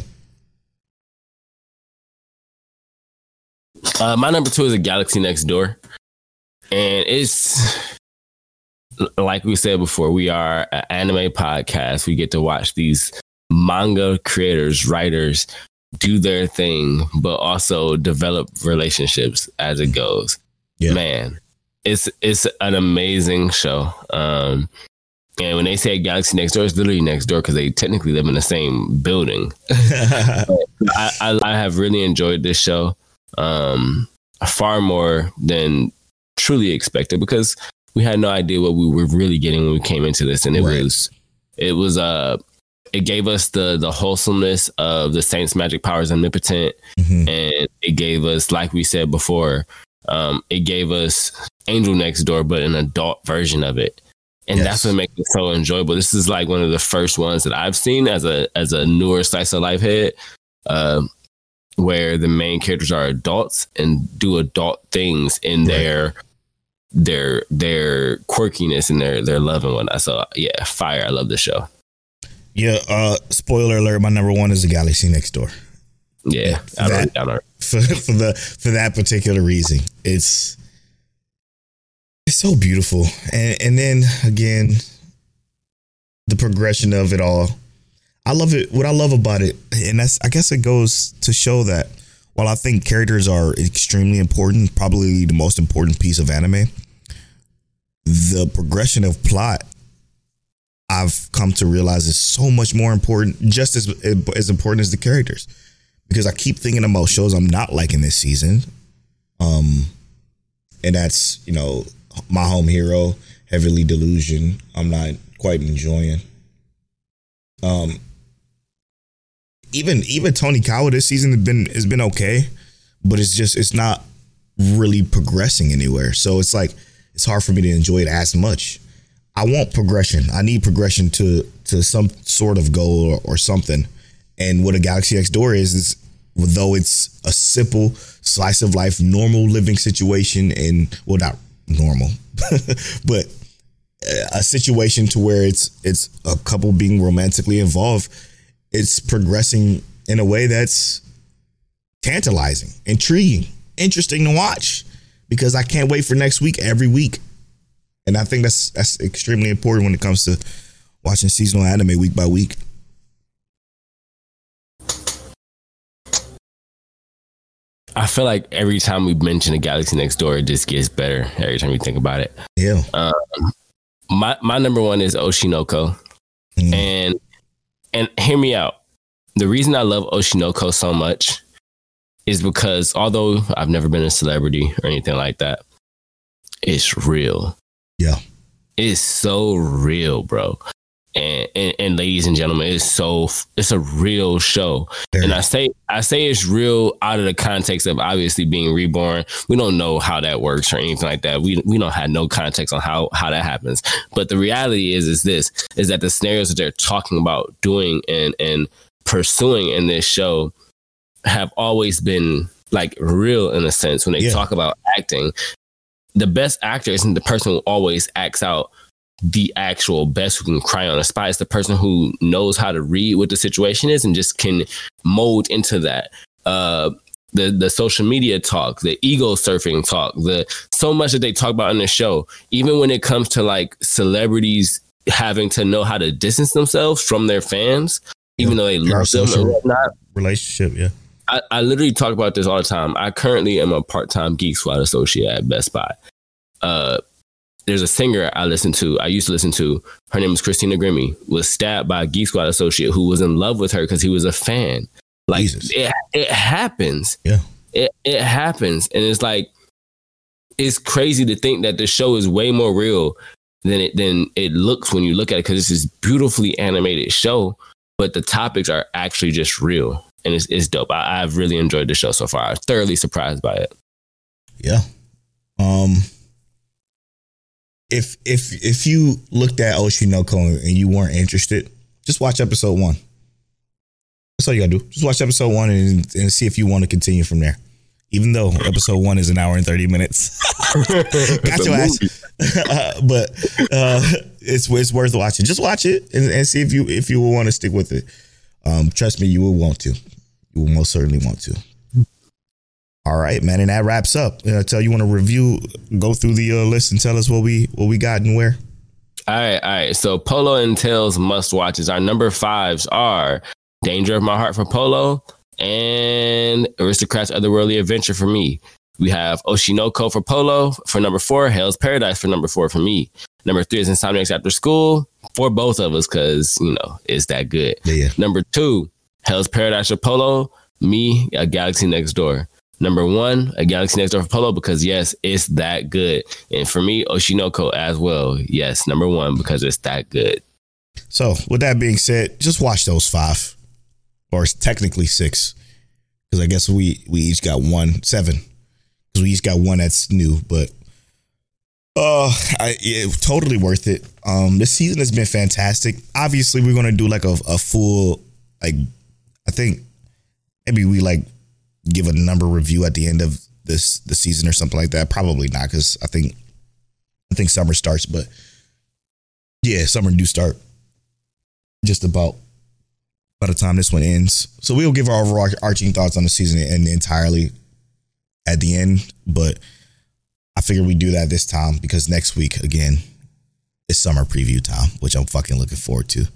Uh, my number two is a Galaxy Next Door, and it's like we said before. We are an anime podcast. We get to watch these manga creators, writers do their thing, but also develop relationships as it goes. Yeah. Man, it's it's an amazing show. Um, and when they say Galaxy Next Door, it's literally next door because they technically live in the same building. I, I, I have really enjoyed this show um, far more than truly expected because we had no idea what we were really getting when we came into this, and it right. was it was uh it gave us the the wholesomeness of the Saints' magic powers omnipotent, mm-hmm. and it gave us, like we said before, um, it gave us Angel Next Door, but an adult version of it. And yes. that's what makes it so enjoyable. This is like one of the first ones that I've seen as a as a newer slice of life head. Um, where the main characters are adults and do adult things in right. their their their quirkiness and their their love and whatnot. So yeah, fire. I love the show. Yeah. Uh, spoiler alert. My number one is the Galaxy Next Door. Yeah, for, that, for, for the for that particular reason, it's it's so beautiful, and and then again, the progression of it all I love it. What I love about it, and that's I guess it goes to show that while I think characters are extremely important, probably the most important piece of anime, the progression of plot I've come to realize is so much more important, just as as important as the characters. Because I keep thinking about shows I'm not liking this season, um, and that's you know my home hero, Heavenly Delusion. I'm not quite enjoying. Um, even even Tony Tonikawa this season has been has been okay, but it's just it's not really progressing anywhere. So it's like it's hard for me to enjoy it as much. I want progression. I need progression to to some sort of goal or, or something. And what a Galaxy Next Door is is though it's a simple slice of life, normal living situation, and well, not normal, but a situation to where it's it's a couple being romantically involved it's progressing in a way that's tantalizing, intriguing, interesting to watch because I can't wait for next week every week. And I think that's that's extremely important when it comes to watching seasonal anime week by week. I feel like every time we mention a Galaxy Next Door, it just gets better every time we think about it. Yeah. Um, my my number one is Oshi no Ko, mm. and and hear me out. The reason I love Oshi no Ko so much is because although I've never been a celebrity or anything like that, it's real. Yeah. It's so real, bro. And, and, and ladies and gentlemen, it's so it's a real show. And I say I say it's real out of the context of obviously being reborn. We don't know how that works or anything like that. We we don't have no context on how how that happens. But the reality is is this is that the scenarios that they're talking about doing and and pursuing in this show have always been like real in a sense when they yeah. talk about acting. The best actor isn't the person who always acts out the actual best who can cry on a spot. It's the person who knows how to read what the situation is and just can mold into that. Uh, the the social media talk, the ego surfing talk, the so much that they talk about on the show. Even when it comes to like celebrities having to know how to distance themselves from their fans, yeah. even though they love them or whatnot. Relationship, yeah. I, I literally talk about this all the time. I currently am a part time Geek Squad associate at Best Buy. Uh, there's a singer I listen to. I used to listen to. Her name is Christina Grimmie. Was stabbed by a Geek Squad associate who was in love with her because he was a fan. Like Jesus. it, it happens. Yeah. It it happens, and it's like it's crazy to think that the show is way more real than it than it looks when you look at it because it's this beautifully animated show, but the topics are actually just real, and it's it's dope. I, I've really enjoyed the show so far. I'm thoroughly surprised by it. Yeah. Um if if if you looked at Oshi no Ko and you weren't interested, just watch episode one. That's all you gotta do. Just watch episode one and, and see if you want to continue from there. Even though episode one is an hour and 30 minutes. Got your ass. Uh, but uh, it's it's worth watching. Just watch it and, and see if you if you will want to stick with it. Um, trust me, you will want to. You will most certainly want to. All right, man, and that wraps up. Uh, tell you want to review, go through the uh, list and tell us what we what we got and where. All right, all right. So Polo and Tails must watches. Our number fives are Danger of My Heart for Polo and Aristocrats Otherworldly Adventure for me. We have Oshi no Ko for Polo for number four, Hell's Paradise for number four for me. Number three is Insomniacs After School for both of us because, you know, it's that good. Yeah, yeah. Number two, Hell's Paradise for Polo, me, a Galaxy Next Door. Number one, a Galaxy Next Door for Polo because yes, it's that good. And for me, Oshi no Ko as well. Yes, number one because it's that good. So, with that being said, just watch those five, or technically six, because I guess we we each got one seven, because we each got one that's new. But uh, I yeah, totally worth it. Um, this season has been fantastic. Obviously, we're gonna do like a, a full like, I think maybe we like give a number review at the end of this the season or something like that. Probably not, because I think I think summer starts, but yeah, summer do start just about by the time this one ends. So we'll give our overarching arching thoughts on the season and entirely at the end. But I figured we do that this time because next week again is summer preview time, which I'm fucking looking forward to.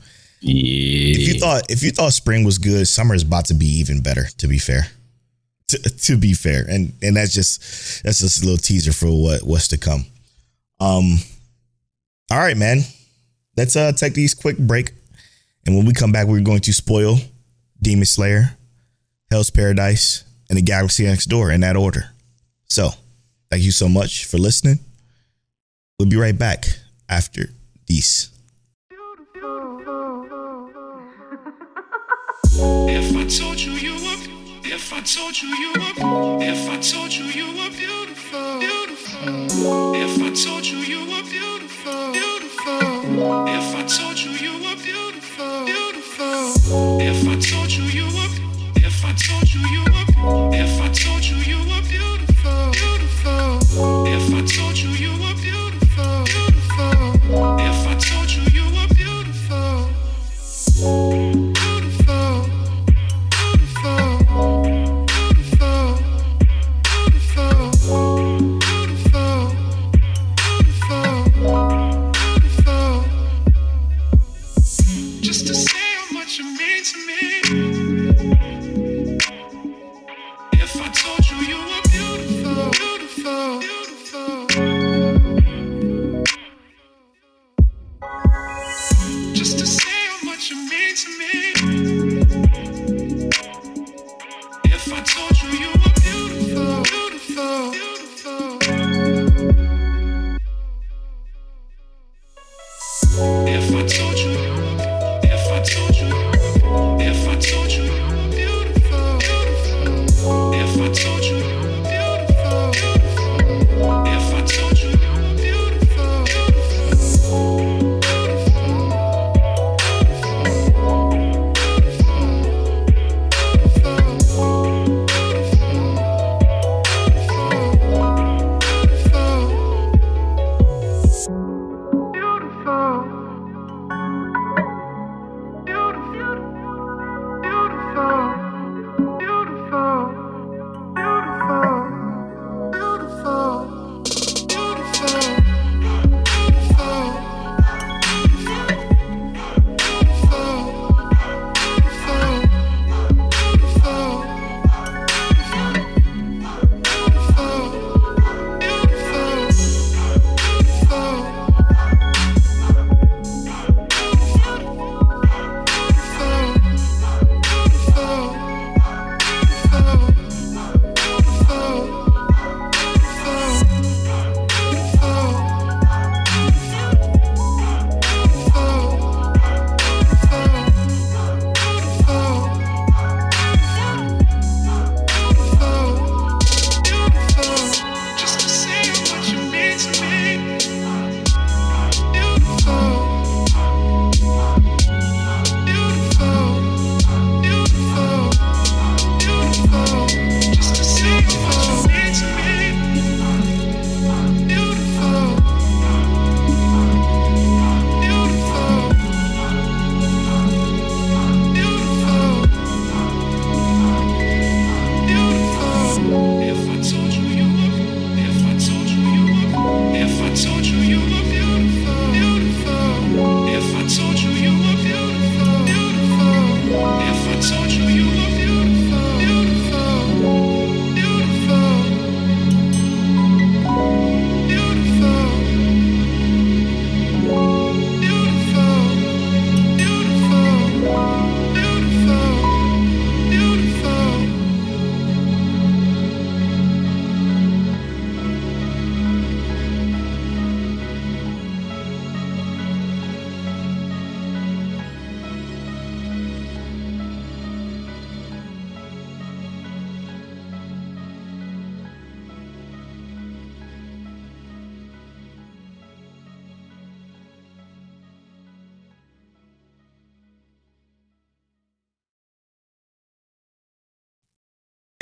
Yeah. If you thought if you thought spring was good, summer is about to be even better. To be fair, to, to be fair, and and that's just that's just a little teaser for what what's to come. Um, all right, man. Let's uh take these quick break, and when we come back, we're going to spoil Demon Slayer, Hell's Paradise, and the Galaxy Next Door in that order. So, thank you so much for listening. We'll be right back after these. If I told you you were, if I told you you were, if I told you you were beautiful, beautiful. If I told you you were beautiful, beautiful. If I told you you were beautiful, beautiful. If I told you you were, if I told you you were, beautiful, beautiful. If I told you you were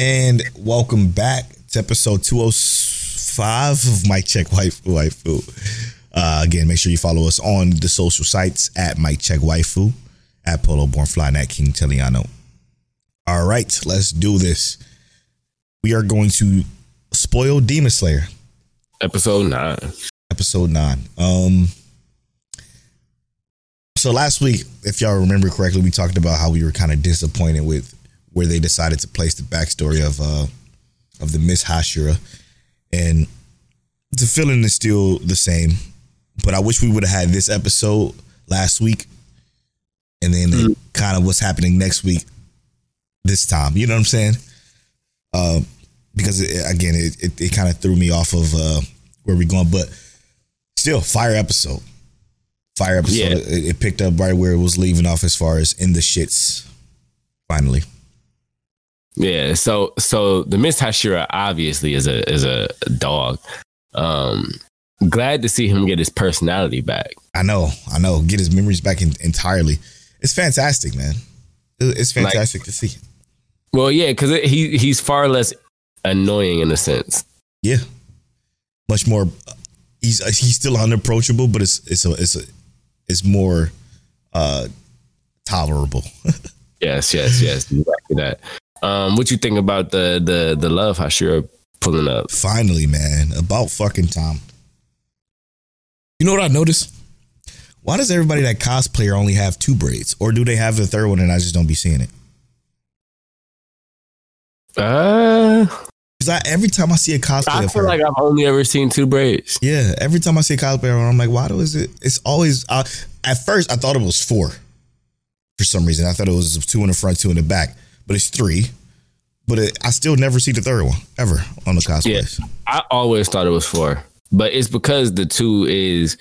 And welcome back to episode 205 of Mike Check Waifu Waifu. Uh, again, make sure you follow us on the social sites at Mike Check Waifu, at Polo Born Fly, and at King Teliano. All right, let's do this. We are going to spoil Demon Slayer, Episode nine. episode nine. Um, so last week, if y'all remember correctly, we talked about how we were kind of disappointed with where they decided to place the backstory of uh of the Mist Hashira, and the feeling is still the same. But I wish we would have had this episode last week, and then kind of what's happening next week this time. You know what I'm saying? Um, because it, again, it it, it kind of threw me off of uh where we're going, but still, fire episode. Fire episode. Yeah. It, it picked up right where it was leaving off as far as in the shits. Finally, Yeah. So so the Mist Hashira obviously is a is a dog. Um, glad to see him get his personality back. I know, I know. Get his memories back in, entirely. It's fantastic, man. It- It's Like- fantastic to see. Well, yeah, because he he's far less annoying in a sense. Yeah, much more. He's he's still unapproachable, but it's it's a it's a it's more uh tolerable. Yes, yes, yes. Exactly that. Um, what you think about the the the love Hashira pulling up? Finally, man, about fucking time. You know what I noticed? Why does everybody that cosplayer only have two braids, or do they have the third one and I just don't be seeing it? Uh, I every time I see a cosplay I feel her, like I've only ever seen two braids. Yeah, every time I see a cosplayer, I'm like, why do is it? It's always. Uh, at first, I thought it was four. For some reason, I thought it was two in the front, two in the back, but it's three. But it, I still never see the third one ever on the cosplays. I always thought it was four, but it's because the two is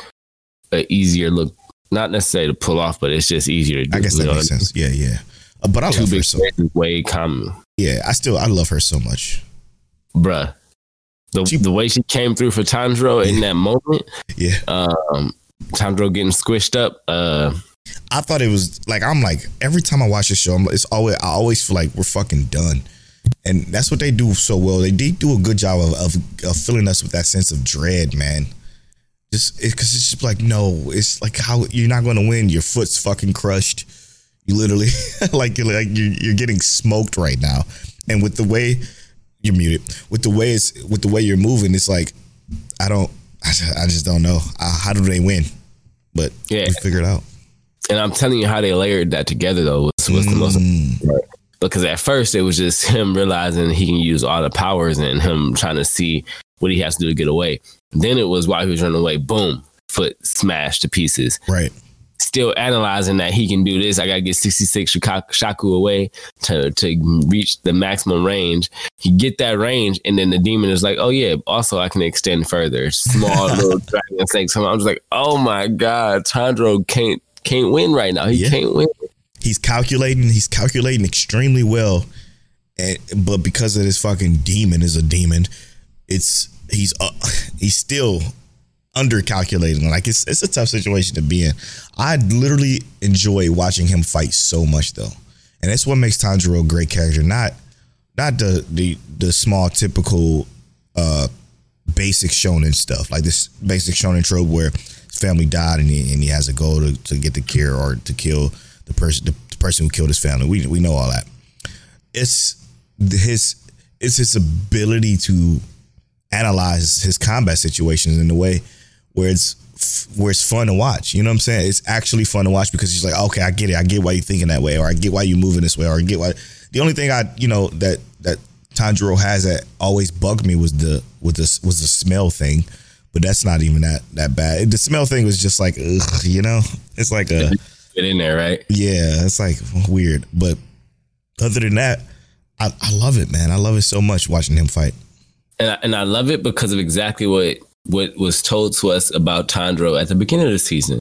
a easier look. Not necessarily to pull off, but it's just easier to do. I guess that know? makes sense. Yeah, yeah. Uh, but I love her so. way common, Yeah, I still I love her so much. bruh. The, She- the way she came through for Tanjiro in that moment, Yeah, um, Tanjiro getting squished up. Uh, I thought it was like I'm like every time I watch the show, I'm, it's always I always feel like we're fucking done, and that's what they do so well. They do do a good job of of, of filling us with that sense of dread, man. Just because it's just like no, it's like how you're not going to win. Your foot's fucking crushed. You literally like you're like you're, you're getting smoked right now, and with the way you're muted, with the way it's with the way you're moving, it's like I don't, I just, I just don't know uh, how do they win, but Yeah. we figure it out. And I'm telling you how they layered that together though was, was the most Mm. Because at first it was just him realizing he can use all the powers and him trying to see what he has to do to get away. Then it was while he was running away, boom, foot smashed to pieces. Right. Still analyzing that he can do this. I gotta get 66 Shaku away to to reach the maximum range. He get that range, and then the demon is like, "Oh yeah, also I can extend further." Small little dragon snake. So I'm just like, "Oh my god, Tanjiro can't can't win right now. He Yeah. can't win." He's calculating. He's calculating extremely well, and but because of this fucking demon is a demon, it's he's uh, he's still under calculating. Like it's it's a tough situation to be in. I literally enjoy watching him fight so much though, and that's what makes Tanjiro a great character. Not not the the the small typical uh basic shonen stuff like this basic shonen trope where family died and he, and he has a goal to, to get the cure or to kill the person the, person who killed his family we we know all that it's his it's his ability to analyze his combat situations in a way where it's where it's fun to watch. You know what I'm saying? It's actually fun to watch because he's like, okay, I get it. I get why you're thinking that way, or I get why you're moving this way, or I get why. The only thing I, you know, that that Tanjiro has that always bugged me was the was the was the smell thing, but that's not even that that bad. The smell thing was just like, ugh, you know, it's like a Get in there, right? yeah, it's like weird. But other than that, I, I love it, man. I love it so much watching him fight. and I, and I love it because of exactly what what was told to us about Tanjiro at the beginning of the season.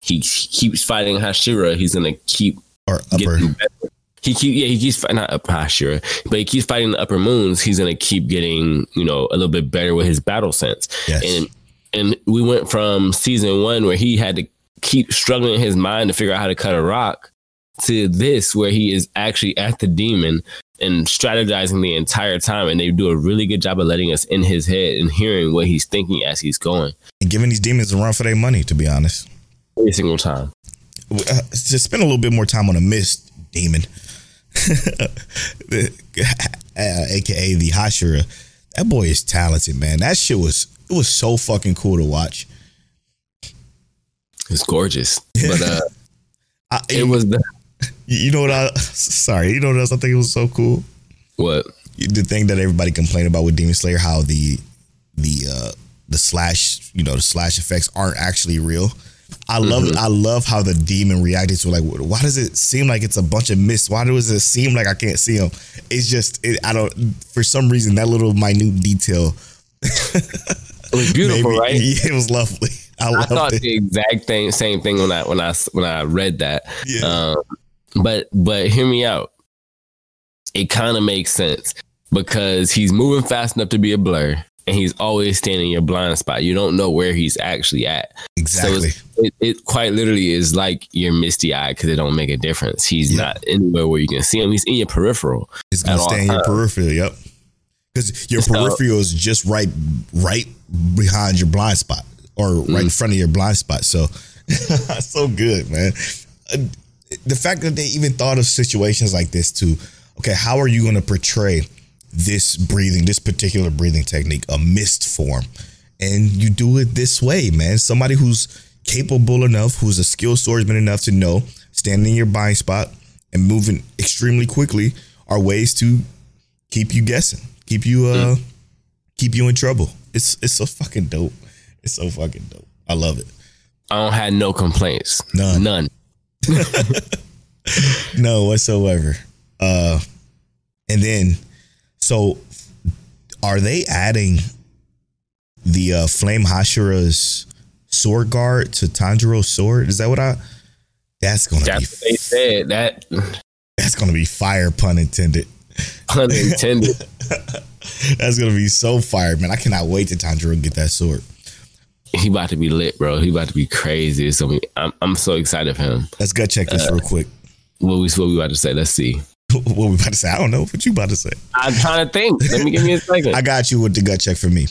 He, he keeps fighting Hashira. He's gonna keep Or upper, getting better. He keep yeah he keeps fighting not upper Hashira, but he keeps fighting the upper moons. He's gonna keep getting you know a little bit better with his battle sense. yes, And and we went from season one where he had to keep struggling in his mind to figure out how to cut a rock to this where he is actually at the demon and strategizing the entire time, and they do a really good job of letting us in his head and hearing what he's thinking as he's going And giving these demons a run for their money, to be honest. every single time. uh, to spend a little bit more time on a mist demon, uh, aka the Hashira. That boy is talented, man. That shit was it was so fucking cool to watch. It's gorgeous, but uh, I, it was the You know what? I sorry. You know what else I think it was so cool. what The thing that everybody complained about with Demon Slayer, how the the uh the slash, you know, the slash effects aren't actually real. I love I love how the demon reacted to like why does it seem like it's a bunch of mist? Why does it seem like I can't see him? It's just it, I don't for some reason that little minute detail it was beautiful, me- right? Yeah, it was lovely. I I thought it. the exact thing, same thing when I when I when I read that. Yeah. Um, but but hear me out. It kind of makes sense because he's moving fast enough to be a blur, and he's always standing in your blind spot. You don't know where he's actually at. exactly. So it, it quite literally is like your misty eye because it don't make a difference. He's Yeah. not anywhere where you can see him. He's in your peripheral. It's gonna stay in your peripheral. Yep. Because your So- peripheral is just right, right behind your blind spot, or right Mm. in front of your blind spot. So, so good, man. The fact that they even thought of situations like this too. Okay, how are you going to portray this breathing, this particular breathing technique, a mist form, and you do it this way, man? Somebody who's capable enough, who's a skilled swordsman enough to know standing in your blind spot and moving extremely quickly are ways to keep you guessing, keep you uh, keep you in trouble. It's it's so fucking dope. It's so fucking dope. I love it. I don't have no complaints. None. None. No whatsoever. Uh, and then, so are they adding the uh, Flame Hashira's sword guard to Tanjiro's sword? Is that what I? That's gonna That's what they be said. That that's gonna be fire, pun intended. pun intended. That's gonna be so fire, man. I cannot wait to Tanjiro get that sword. he about to be lit, bro. He about to be crazy. So I'm I'm so excited for him. Let's go check this real quick. What we what we about to say? Let's see. what we about to say? I don't know what you about to say. I'm trying to think. Let me give me a second. I got you with the gut check for me.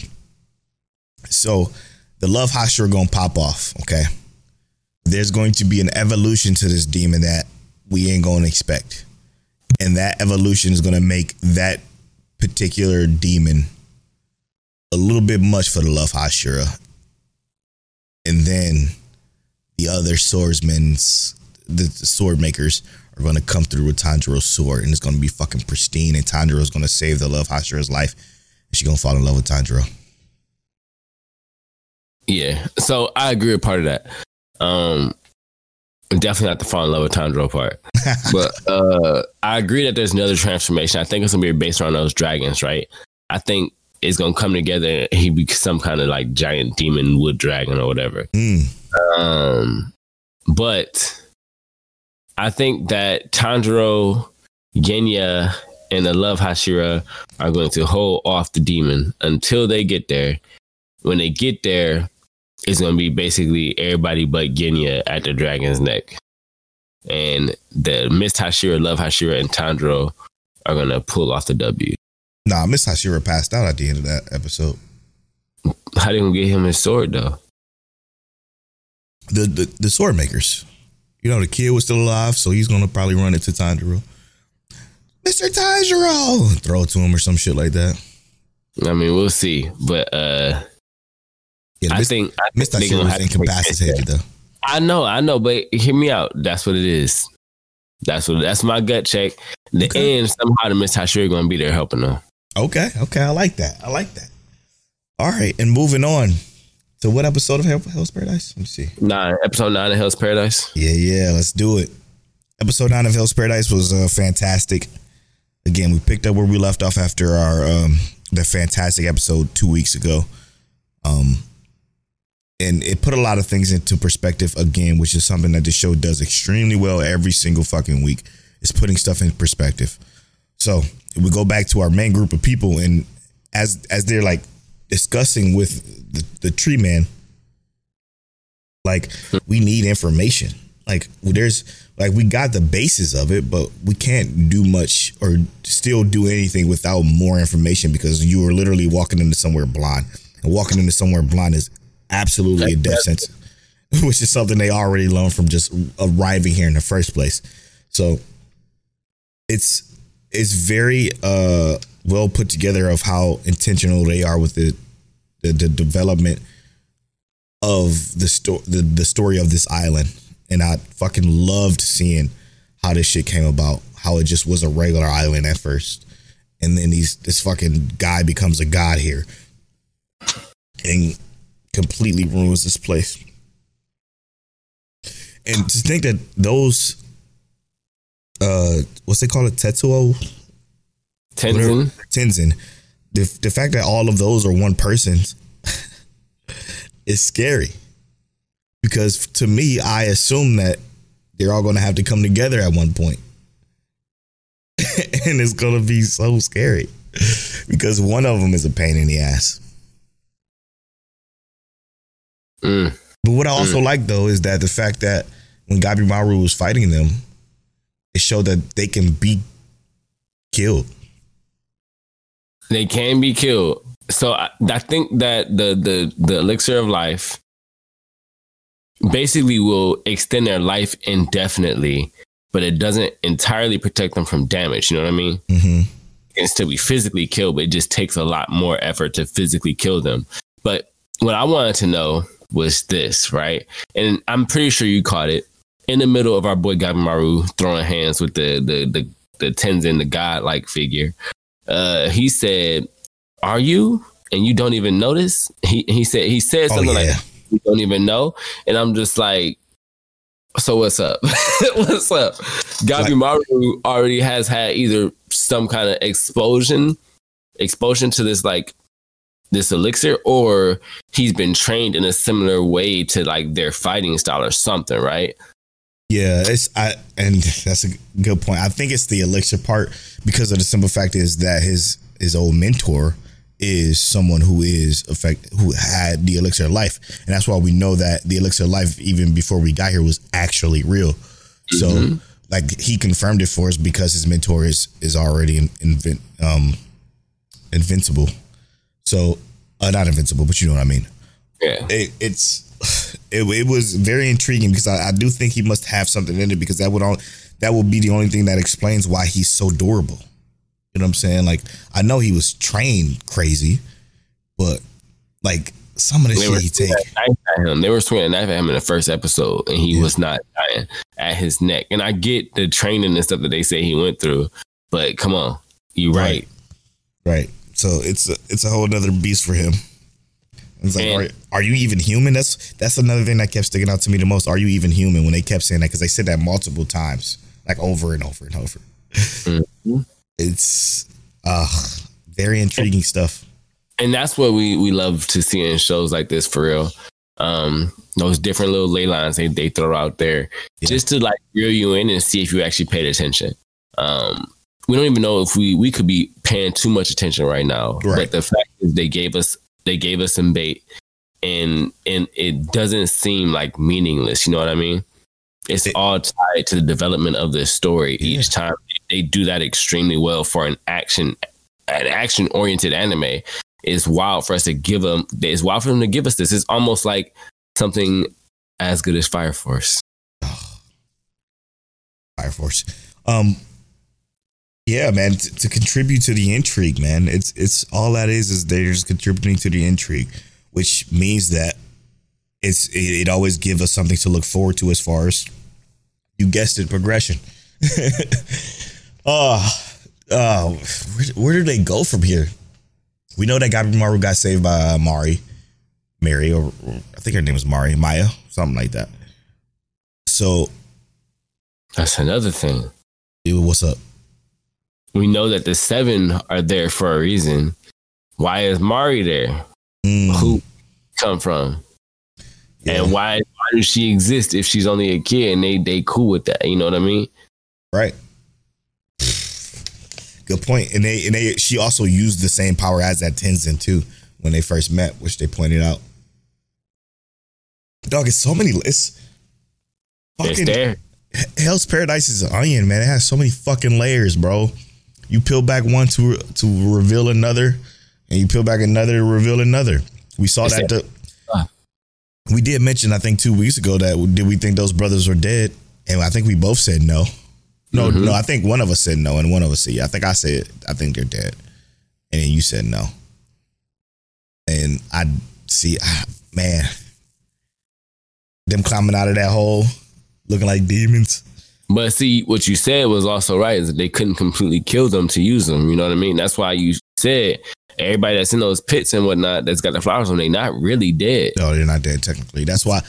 So the love Hashira gonna pop off. Okay, there's going to be an evolution to this demon that we ain't gonna expect, and that evolution is gonna make that particular demon a little bit much for the love Hashira, and then the other swordsmen's the, the sword makers are going to come through with Tanjiro's sword and it's going to be fucking pristine and Tanjiro's going to save the love Hashira's life and she's going to fall in love with Tanjiro. yeah. So I agree with part of that. Um, definitely not the fall in love with Tanjiro part, but uh, I agree that there's another transformation. I think it's gonna be based on those dragons, right? I think it's gonna come together. and He be some kind of like giant demon wood dragon or whatever. Mm, Um, but I think that Tanjiro, Genya, and the Love Hashira are going to hold off the demon until they get there. When they get there, it's going to be basically everybody but Genya at the dragon's neck. And the Mist Hashira, Love Hashira, and Tanjiro are going to pull off the W. nah, Mist Hashira passed out at the end of that episode. How they going to get him his sword, though? The, the the sword makers. You know, the kid was still alive, so he's going to probably run it to Tanjiro. Mr. Tanjiro! Throw it to him or some shit like that. I mean, we'll see. But uh, Yeah, I Miss, think I think they Hashira gonna was have to make incapacitated, though. I know, I know, but hear me out. That's what it is. That's what. That's my gut check. The Okay. end somehow the Mist Hashira gonna be there helping them. Okay, okay, I like that. I like that. All right, and moving on to what episode of Hell's Paradise? Let me see. Nine, episode nine of Hell's Paradise. Yeah, yeah, let's do it. Episode nine of Hell's Paradise was uh, fantastic. Again, we picked up where we left off after our um the fantastic episode two weeks ago. Um, and it put a lot of things into perspective again, which is something that the show does extremely well every single fucking week. Is putting stuff in perspective. So we go back to our main group of people, and as as they're like discussing with the, the tree man, like we need information. Like there's like we got the basis of it, but we can't do much or still do anything without more information because you are literally walking into somewhere blind. And walking into somewhere blind is absolutely a death sentence, which is something they already learned from just arriving here in the first place. So it's it's very uh well put together of how intentional they are with the the, the development of the story the, the story of this island. And i fucking loved seeing how this shit came about how it just was a regular island at first. And then these this fucking guy becomes a god here and completely ruins this place. And to think that those uh what's they call it tetsuo Tensen. Tensen. The the fact that all of those are one person is scary. Because to me, I assume that they're all going to have to come together at one point. and it's going to be so scary because one of them is a pain in the ass. Mm. But what I also like though is that the fact that when Gabimaru was fighting them, it showed that they can be killed. They can be killed. So I, I think that the the the elixir of life basically will extend their life indefinitely, but it doesn't entirely protect them from damage. You know what I mean? Mm-hmm. Can still be physically killed, but it just takes a lot more effort to physically kill them. But what I wanted to know was this, right? And I'm pretty sure you caught it in the middle of our boy Gabimaru throwing hands with the the the the Tensen, the godlike figure. Uh, he said, "Are you?" And you don't even notice. He he said he said Oh, something yeah. like, "You don't even know," and I'm just like. So what's up? what's up? Gabimaru already has had either some kind of explosion, exposure to this like this elixir, or he's been trained in a similar way to like their fighting style or something, right? Yeah, it's I and that's a good point. I think it's the elixir part because of the simple fact is that his his old mentor is someone who is affect who had the elixir of life, and that's why we know that the elixir of life even before we got here was actually real. So Mhm. like he confirmed it for us because his mentor is is already in, invent um invincible. So uh, not invincible, but you know what I mean Yeah. it, it's it, it was very intriguing because I, I do think he must have something in it because that would all that would be the only thing that explains why he's so durable. You know what I'm saying? Like I know he was trained crazy, but like some of the shit he take. swinging a knife at him. They were swinging a knife at him in the first episode, and he Yeah. was not dying at his neck. And I get the training and stuff that they say he went through, but come on, you right. Right. Right. So it's a, it's a whole other beast for him. It's like, are, are you even human? That's that's another thing that kept sticking out to me the most. Are you even human? When they kept saying that because they said that multiple times, like over and over and over. Mhm. It's uh very intriguing stuff. and that's what we we love to see in shows like this for real. Um, those different little ley lines they, they throw out there Yeah. just to like reel you in and see if you actually paid attention. Um, we don't even know if we we could be paying too much attention right now, Right. but the fact is they gave us they gave us some bait, and and it doesn't seem like meaningless. You know what I mean? It's It- all tied to the development of the story Yeah. each time. They do that extremely well for an action an action oriented anime it's wild for us to give them. It's wild for them to give us this. It's almost like something as good as Fire Force. Fire Force. Um yeah, man, t- to contribute to the intrigue, man. It's it's all that is is they're just contributing to the intrigue, which means that it's it, it always gives us something to look forward to as far as you guessed it, progression. oh, oh, where, where do they go from here? We know that Gabimaru got saved by uh, Mari, Mary, or, or I think her name was Mari, Maya, something like that. So, That's another thing. ew, what's up? We know that the seven are there for a reason. Why is Mari there? Mm, Who come from? yeah, And why why does she exist if she's only a kid and they they cool with that? You know what I mean? right. Good point. And they and they she also used the same power as that Tensen too when they first met, which they pointed out. Dog, it's so many. It's It's there. Hell's Paradise is an onion, man. It has so many fucking layers, bro. You peel back one to to reveal another, and you peel back another to reveal another. We saw It's that. The, we did mention, I think, two weeks ago that did we think those brothers were dead? And I think we both said no. No, Mm-hmm. no. I think one of us said no, and one of us said yeah. I think I said I think they're dead, and then you said no. And I see, ah, man, them climbing out of that hole, looking like demons. But see, what you said was also right is that they couldn't completely kill them to use them. You know what I mean? That's why you said everybody that's in those pits and whatnot that's got the flowers on, they not really dead. No, they're not dead technically. That's why.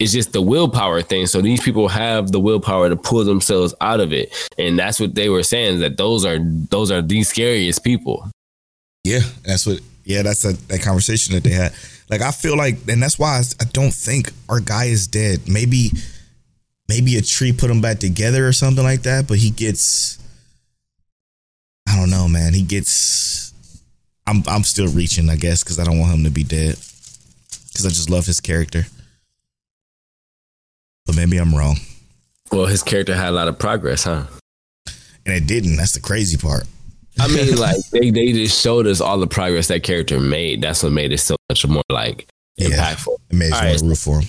It's just the willpower thing. So these people have the willpower to pull themselves out of it, and that's what they were saying is that those are those are the scariest people. Yeah, that's what. Yeah, that's a, that conversation that they had. Like I feel like, and that's why I, I don't think our guy is dead. Maybe, maybe a tree put him back together or something like that. But he gets. I don't know, man. He gets. I'm I'm still reaching, I guess, because I don't want him to be dead. Because I just love his character. But maybe I'm wrong, Well, his character had a lot of progress, huh? and it didn't. That's the crazy part. I mean, like they, they just showed us all the progress that character made. That's what made it so much more like Yeah. impactful. It made us right. root for him.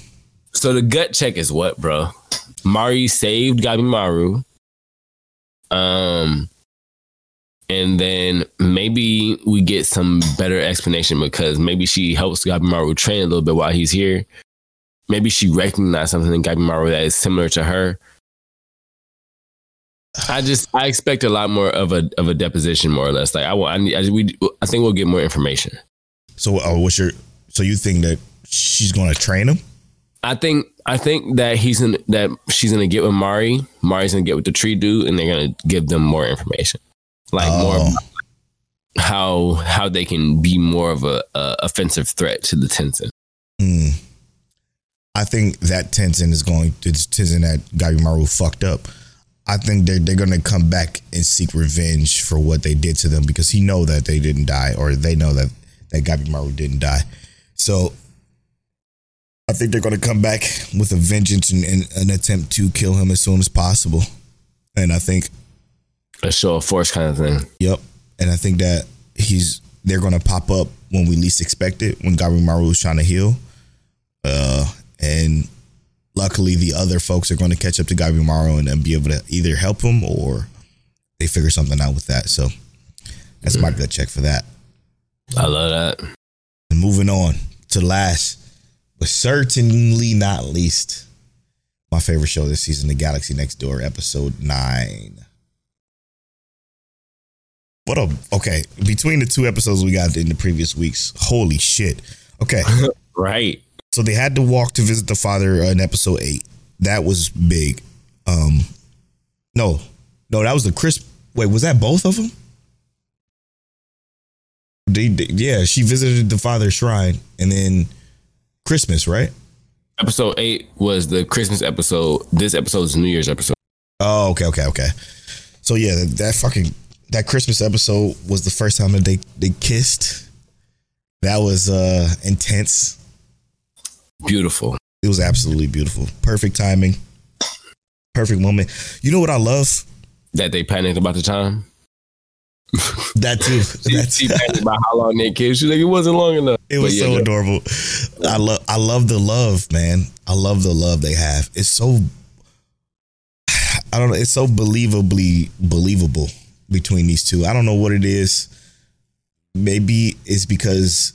So the gut check is what, bro? Mari saved Gabimaru. Um and then maybe we get some better explanation because maybe she helps Gabimaru train a little bit while he's here. Maybe she recognized something in Gabimaru that is similar to her. I just I expect a lot more of a of a deposition, more or less. Like I want, I, need, I we I think we'll get more information. So, uh, what's your? So you think that she's going to train him? I think I think that he's in that she's gonna get with Mari. Mari's gonna get with the tree dude, and they're gonna give them more information, like more Oh. about how how they can be more of a, a offensive threat to the Tensen. Hmm. I think that Tensen is going to Tensen that Gabimaru fucked up. I think they're they're gonna come back and seek revenge for what they did to them because he know that they didn't die or they know that that Gabimaru didn't die. So I think they're gonna come back with a vengeance and, and an attempt to kill him as soon as possible. And I think A show of force kind of thing. Yep. And I think that he's they're gonna pop up when we least expect it, when Gabimaru is trying to heal. Uh and luckily the other folks are gonna catch up to Gabimaru and, and be able to either help him or they figure something out with that. So that's my gut check for that. I love that. And moving on to last, but certainly not least, my favorite show this season, The Galaxy Next Door, episode nine. What a okay. Between the two episodes we got in the previous weeks, holy shit. Okay. Right. So they had to walk to visit the father in episode eight. That was big. Um no, no, that was the Chris. Wait, was that both of them? They, they- yeah, she visited the father's shrine and then Christmas, right? Episode eight was the Christmas episode. This episode is New Year's episode. Oh, okay, okay, okay. So yeah, that, that fucking that Christmas episode was the first time that they they kissed. That was uh intense. Beautiful. It was absolutely beautiful. Perfect timing. Perfect moment. You know what I love? That they panicked about the time. That too. That's she about how long they kissed. She's like, it wasn't long enough. It was But yeah, so no. adorable. I love I love the love, man. I love the love they have. It's so I don't know, it's so believably believable between these two. I don't know what it is. Maybe it's because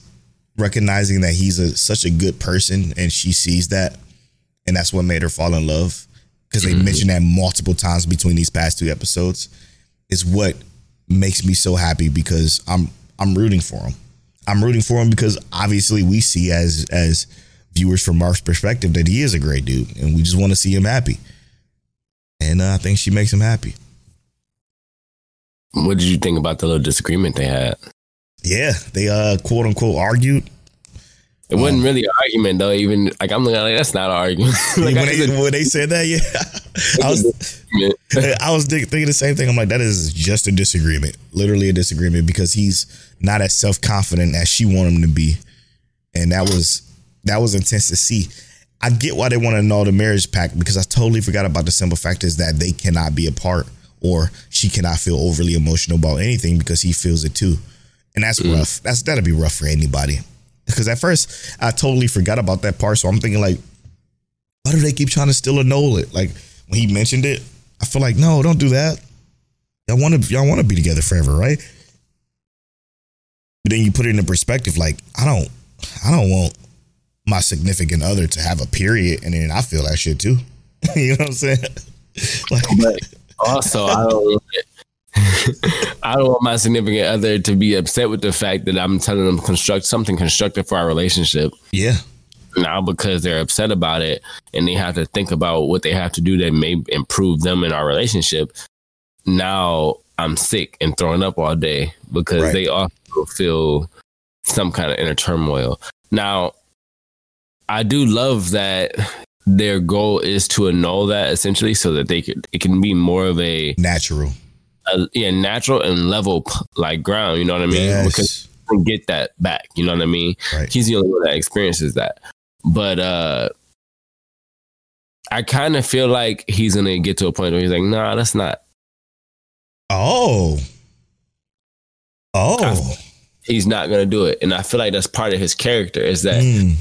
recognizing that he's a such a good person and she sees that and that's what made her fall in love because they mm-hmm. mentioned that multiple times between these past two episodes is what makes me so happy because I'm I'm rooting for him. I'm rooting for him because obviously we see as as viewers from Mark's perspective that he is a great dude and we just want to see him happy. And uh, I think she makes him happy. What did you think about the little disagreement they had? Yeah, they uh quote unquote argued. It wasn't oh. really an argument though. Even like I'm looking at like that's not an argument. like, when, they, when they said that, yeah, I was I was thinking the same thing. I'm like, that is just a disagreement, literally a disagreement, because he's not as self confident as she want him to be, and that was that was intense to see. I get why they want to know the marriage pact because I totally forgot about the simple fact is that they cannot be apart or she cannot feel overly emotional about anything because he feels it too. And that's mm. rough. That's that'll be rough for anybody. Because at first I totally forgot about that part. So I'm thinking like, why do they keep trying to still annul it? Like when he mentioned it, I feel like, no, don't do that. Y'all want to y'all want to be together forever, right? But then you put it into perspective, like, I don't I don't want my significant other to have a period and then I feel that shit too. you know what I'm saying? like, Also, I don't I don't want my significant other to be upset with the fact that I'm telling them construct something constructive for our relationship. yeah. now because they're upset about it and they have to think about what they have to do that may improve them in our relationship. Now I'm sick and throwing up all day because Right. they also feel some kind of inner turmoil. Now, I do love that their goal is to annul that essentially so that they could it can be more of a, Natural. A yeah, natural and level like ground, you know what I mean? Because Yes. you can get that back, you know what I mean? Right. he's the only one that experiences that. But uh I kind of feel like he's gonna get to a point where he's like, nah, that's not. Oh. Oh. He's not gonna do it, and I feel like that's part of his character is that Mm.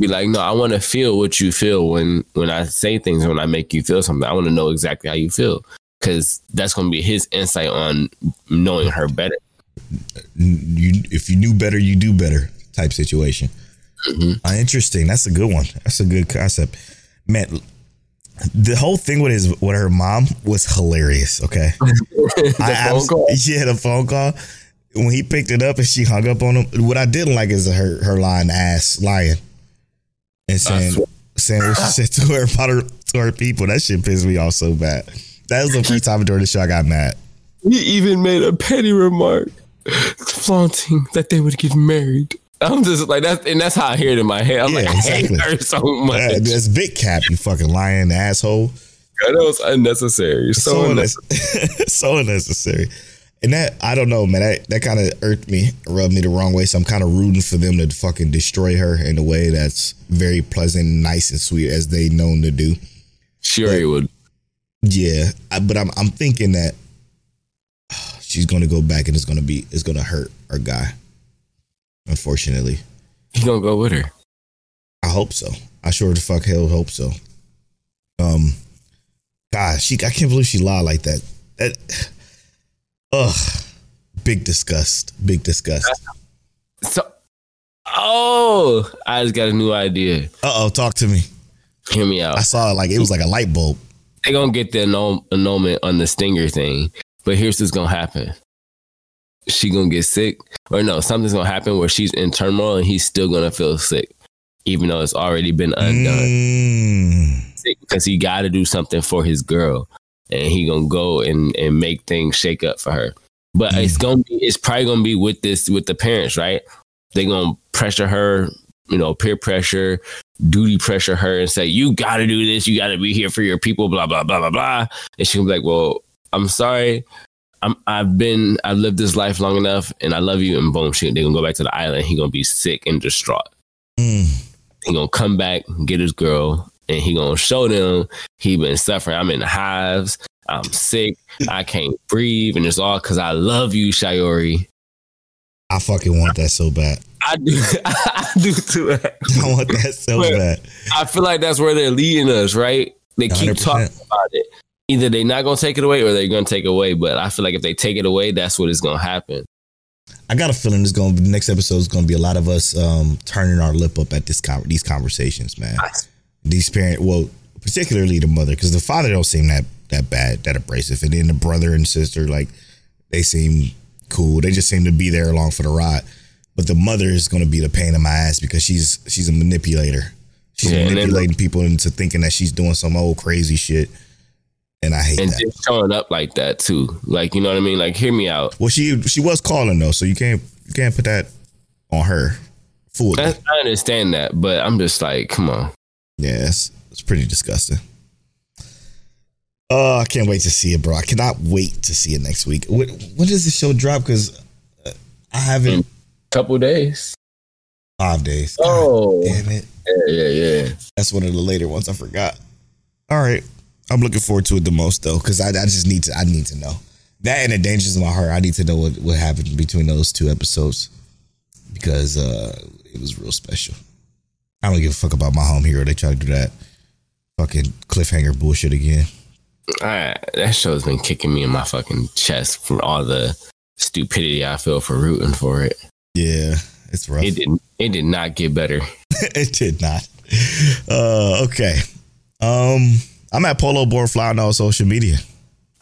be like, no, I want to feel what you feel when when I say things, when I make you feel something. I want to know exactly how you feel because that's gonna be his insight on knowing her better. You, if you knew better, you do better type situation. Mhm. Uh, interesting. That's a good one. That's a good concept. Man, the whole thing with his with her mom was hilarious. Okay. the I phone call. Yeah, the phone call. When he picked it up and she hung up on him, what I didn't like is her her lying ass lying and saying saying what she said to her about her to her people. That shit pissed me off so bad. That was the first time during the show I got mad. He even made a petty remark, flaunting that they would get married. I'm just like that, and that's how I hear it in my head. I'm Yeah, like, exactly. I hate her so much. Uh, that's big cap, you fucking lying asshole. that was unnecessary. So, so unnecessary. so unnecessary. And that I don't know, man. That that kind of irked me, rubbed me the wrong way. So I'm kind of rooting for them to fucking destroy her in a way that's very pleasant, nice, and sweet as they known to do. Sure, he would. Yeah, I, but I'm I'm thinking that she's going to go back and it's going to be it's going to hurt our guy. Unfortunately, He gonna go with her. I hope so. I sure the fuck hell hope so. Um, God, she I can't believe she lied like that. That, ugh, big disgust, big disgust. So, oh, I just got a new idea. Uh oh, talk to me. Hear me out. I saw it like it was like a light bulb. They gonna get the annul- annulment on the stinger thing, but here's what's gonna happen. She gonna get sick, or no, something's gonna happen where she's in turmoil and he's still gonna feel sick, even though it's already been undone. Mm, sick because he got to do something for his girl, and he gonna go and and make things shake up for her. But it's gonna be it's probably gonna be with this with the parents, right? They gonna pressure her, you know, peer pressure, duty pressure her, and say you got to do this, you got to be here for your people, blah blah blah blah blah. And she gonna be like, well, I'm sorry. I'm, I've been, I've lived this life long enough, and I love you. And boom, she, they're gonna go back to the island. He gonna be sick and distraught mm. he gonna come back get his girl and he gonna show them he been suffering i'm in the hives i'm sick i can't breathe and it's all because i love you Shiori I fucking want that so bad. i do i do too I want that so But- bad. i feel like that's where they're leading us right they keep 100%. talking about it either they're not gonna take it away or they're gonna take it away but i feel like if they take it away that's what is gonna happen I got a feeling to be the next episode is going to be a lot of us um, turning our lip up at this con- these conversations, man. These parent, well, particularly the mother, because the father don't seem that that bad, that abrasive, and then the brother and sister, like they seem cool. They just seem to be there along for the ride. But the mother is going to be the pain in my ass because she's she's a manipulator. She's Yeah, manipulating people into thinking that she's doing some old crazy shit, and I hate and that. And just showing up like that too like you know what i mean like hear me out Well, she she was calling though, so you can't you can't put that on her fully. I, I understand that but i'm just like come on Yeah, it's, it's pretty disgusting. Oh, I can't wait to see it, bro. I cannot wait to see it next week. When, when does the show drop? Because I haven't. couple days Five days. Oh, Damn it. yeah, yeah, yeah. That's one of the later ones. I forgot. All right. I'm looking forward to it the most though, because I, I just need to I need to know. That and the dangers of my heart. I need to know what, what happened between those two episodes. Because uh it was real special. I don't give a fuck about my home hero. They try to do that fucking cliffhanger bullshit again. I, that show's been kicking me in my fucking chest from all the stupidity I feel for rooting for it. Yeah, it's rough. It didn't. It did not get better. it did not. Uh, okay. Um, I'm at Polo Board Fly on all social media.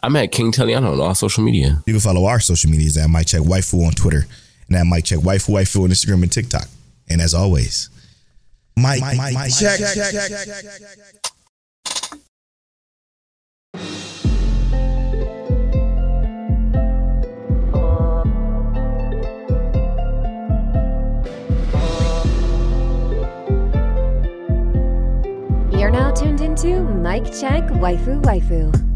I'm at King Teliano on all social media. You can follow our social medias at Mike Check Waifu on Twitter and at Mike Check Waifu Waifu on Instagram and TikTok. And as always, Mike, Mike, Mike check, check, check, check, check. You're now tuned into Mike Check Waifu Waifu.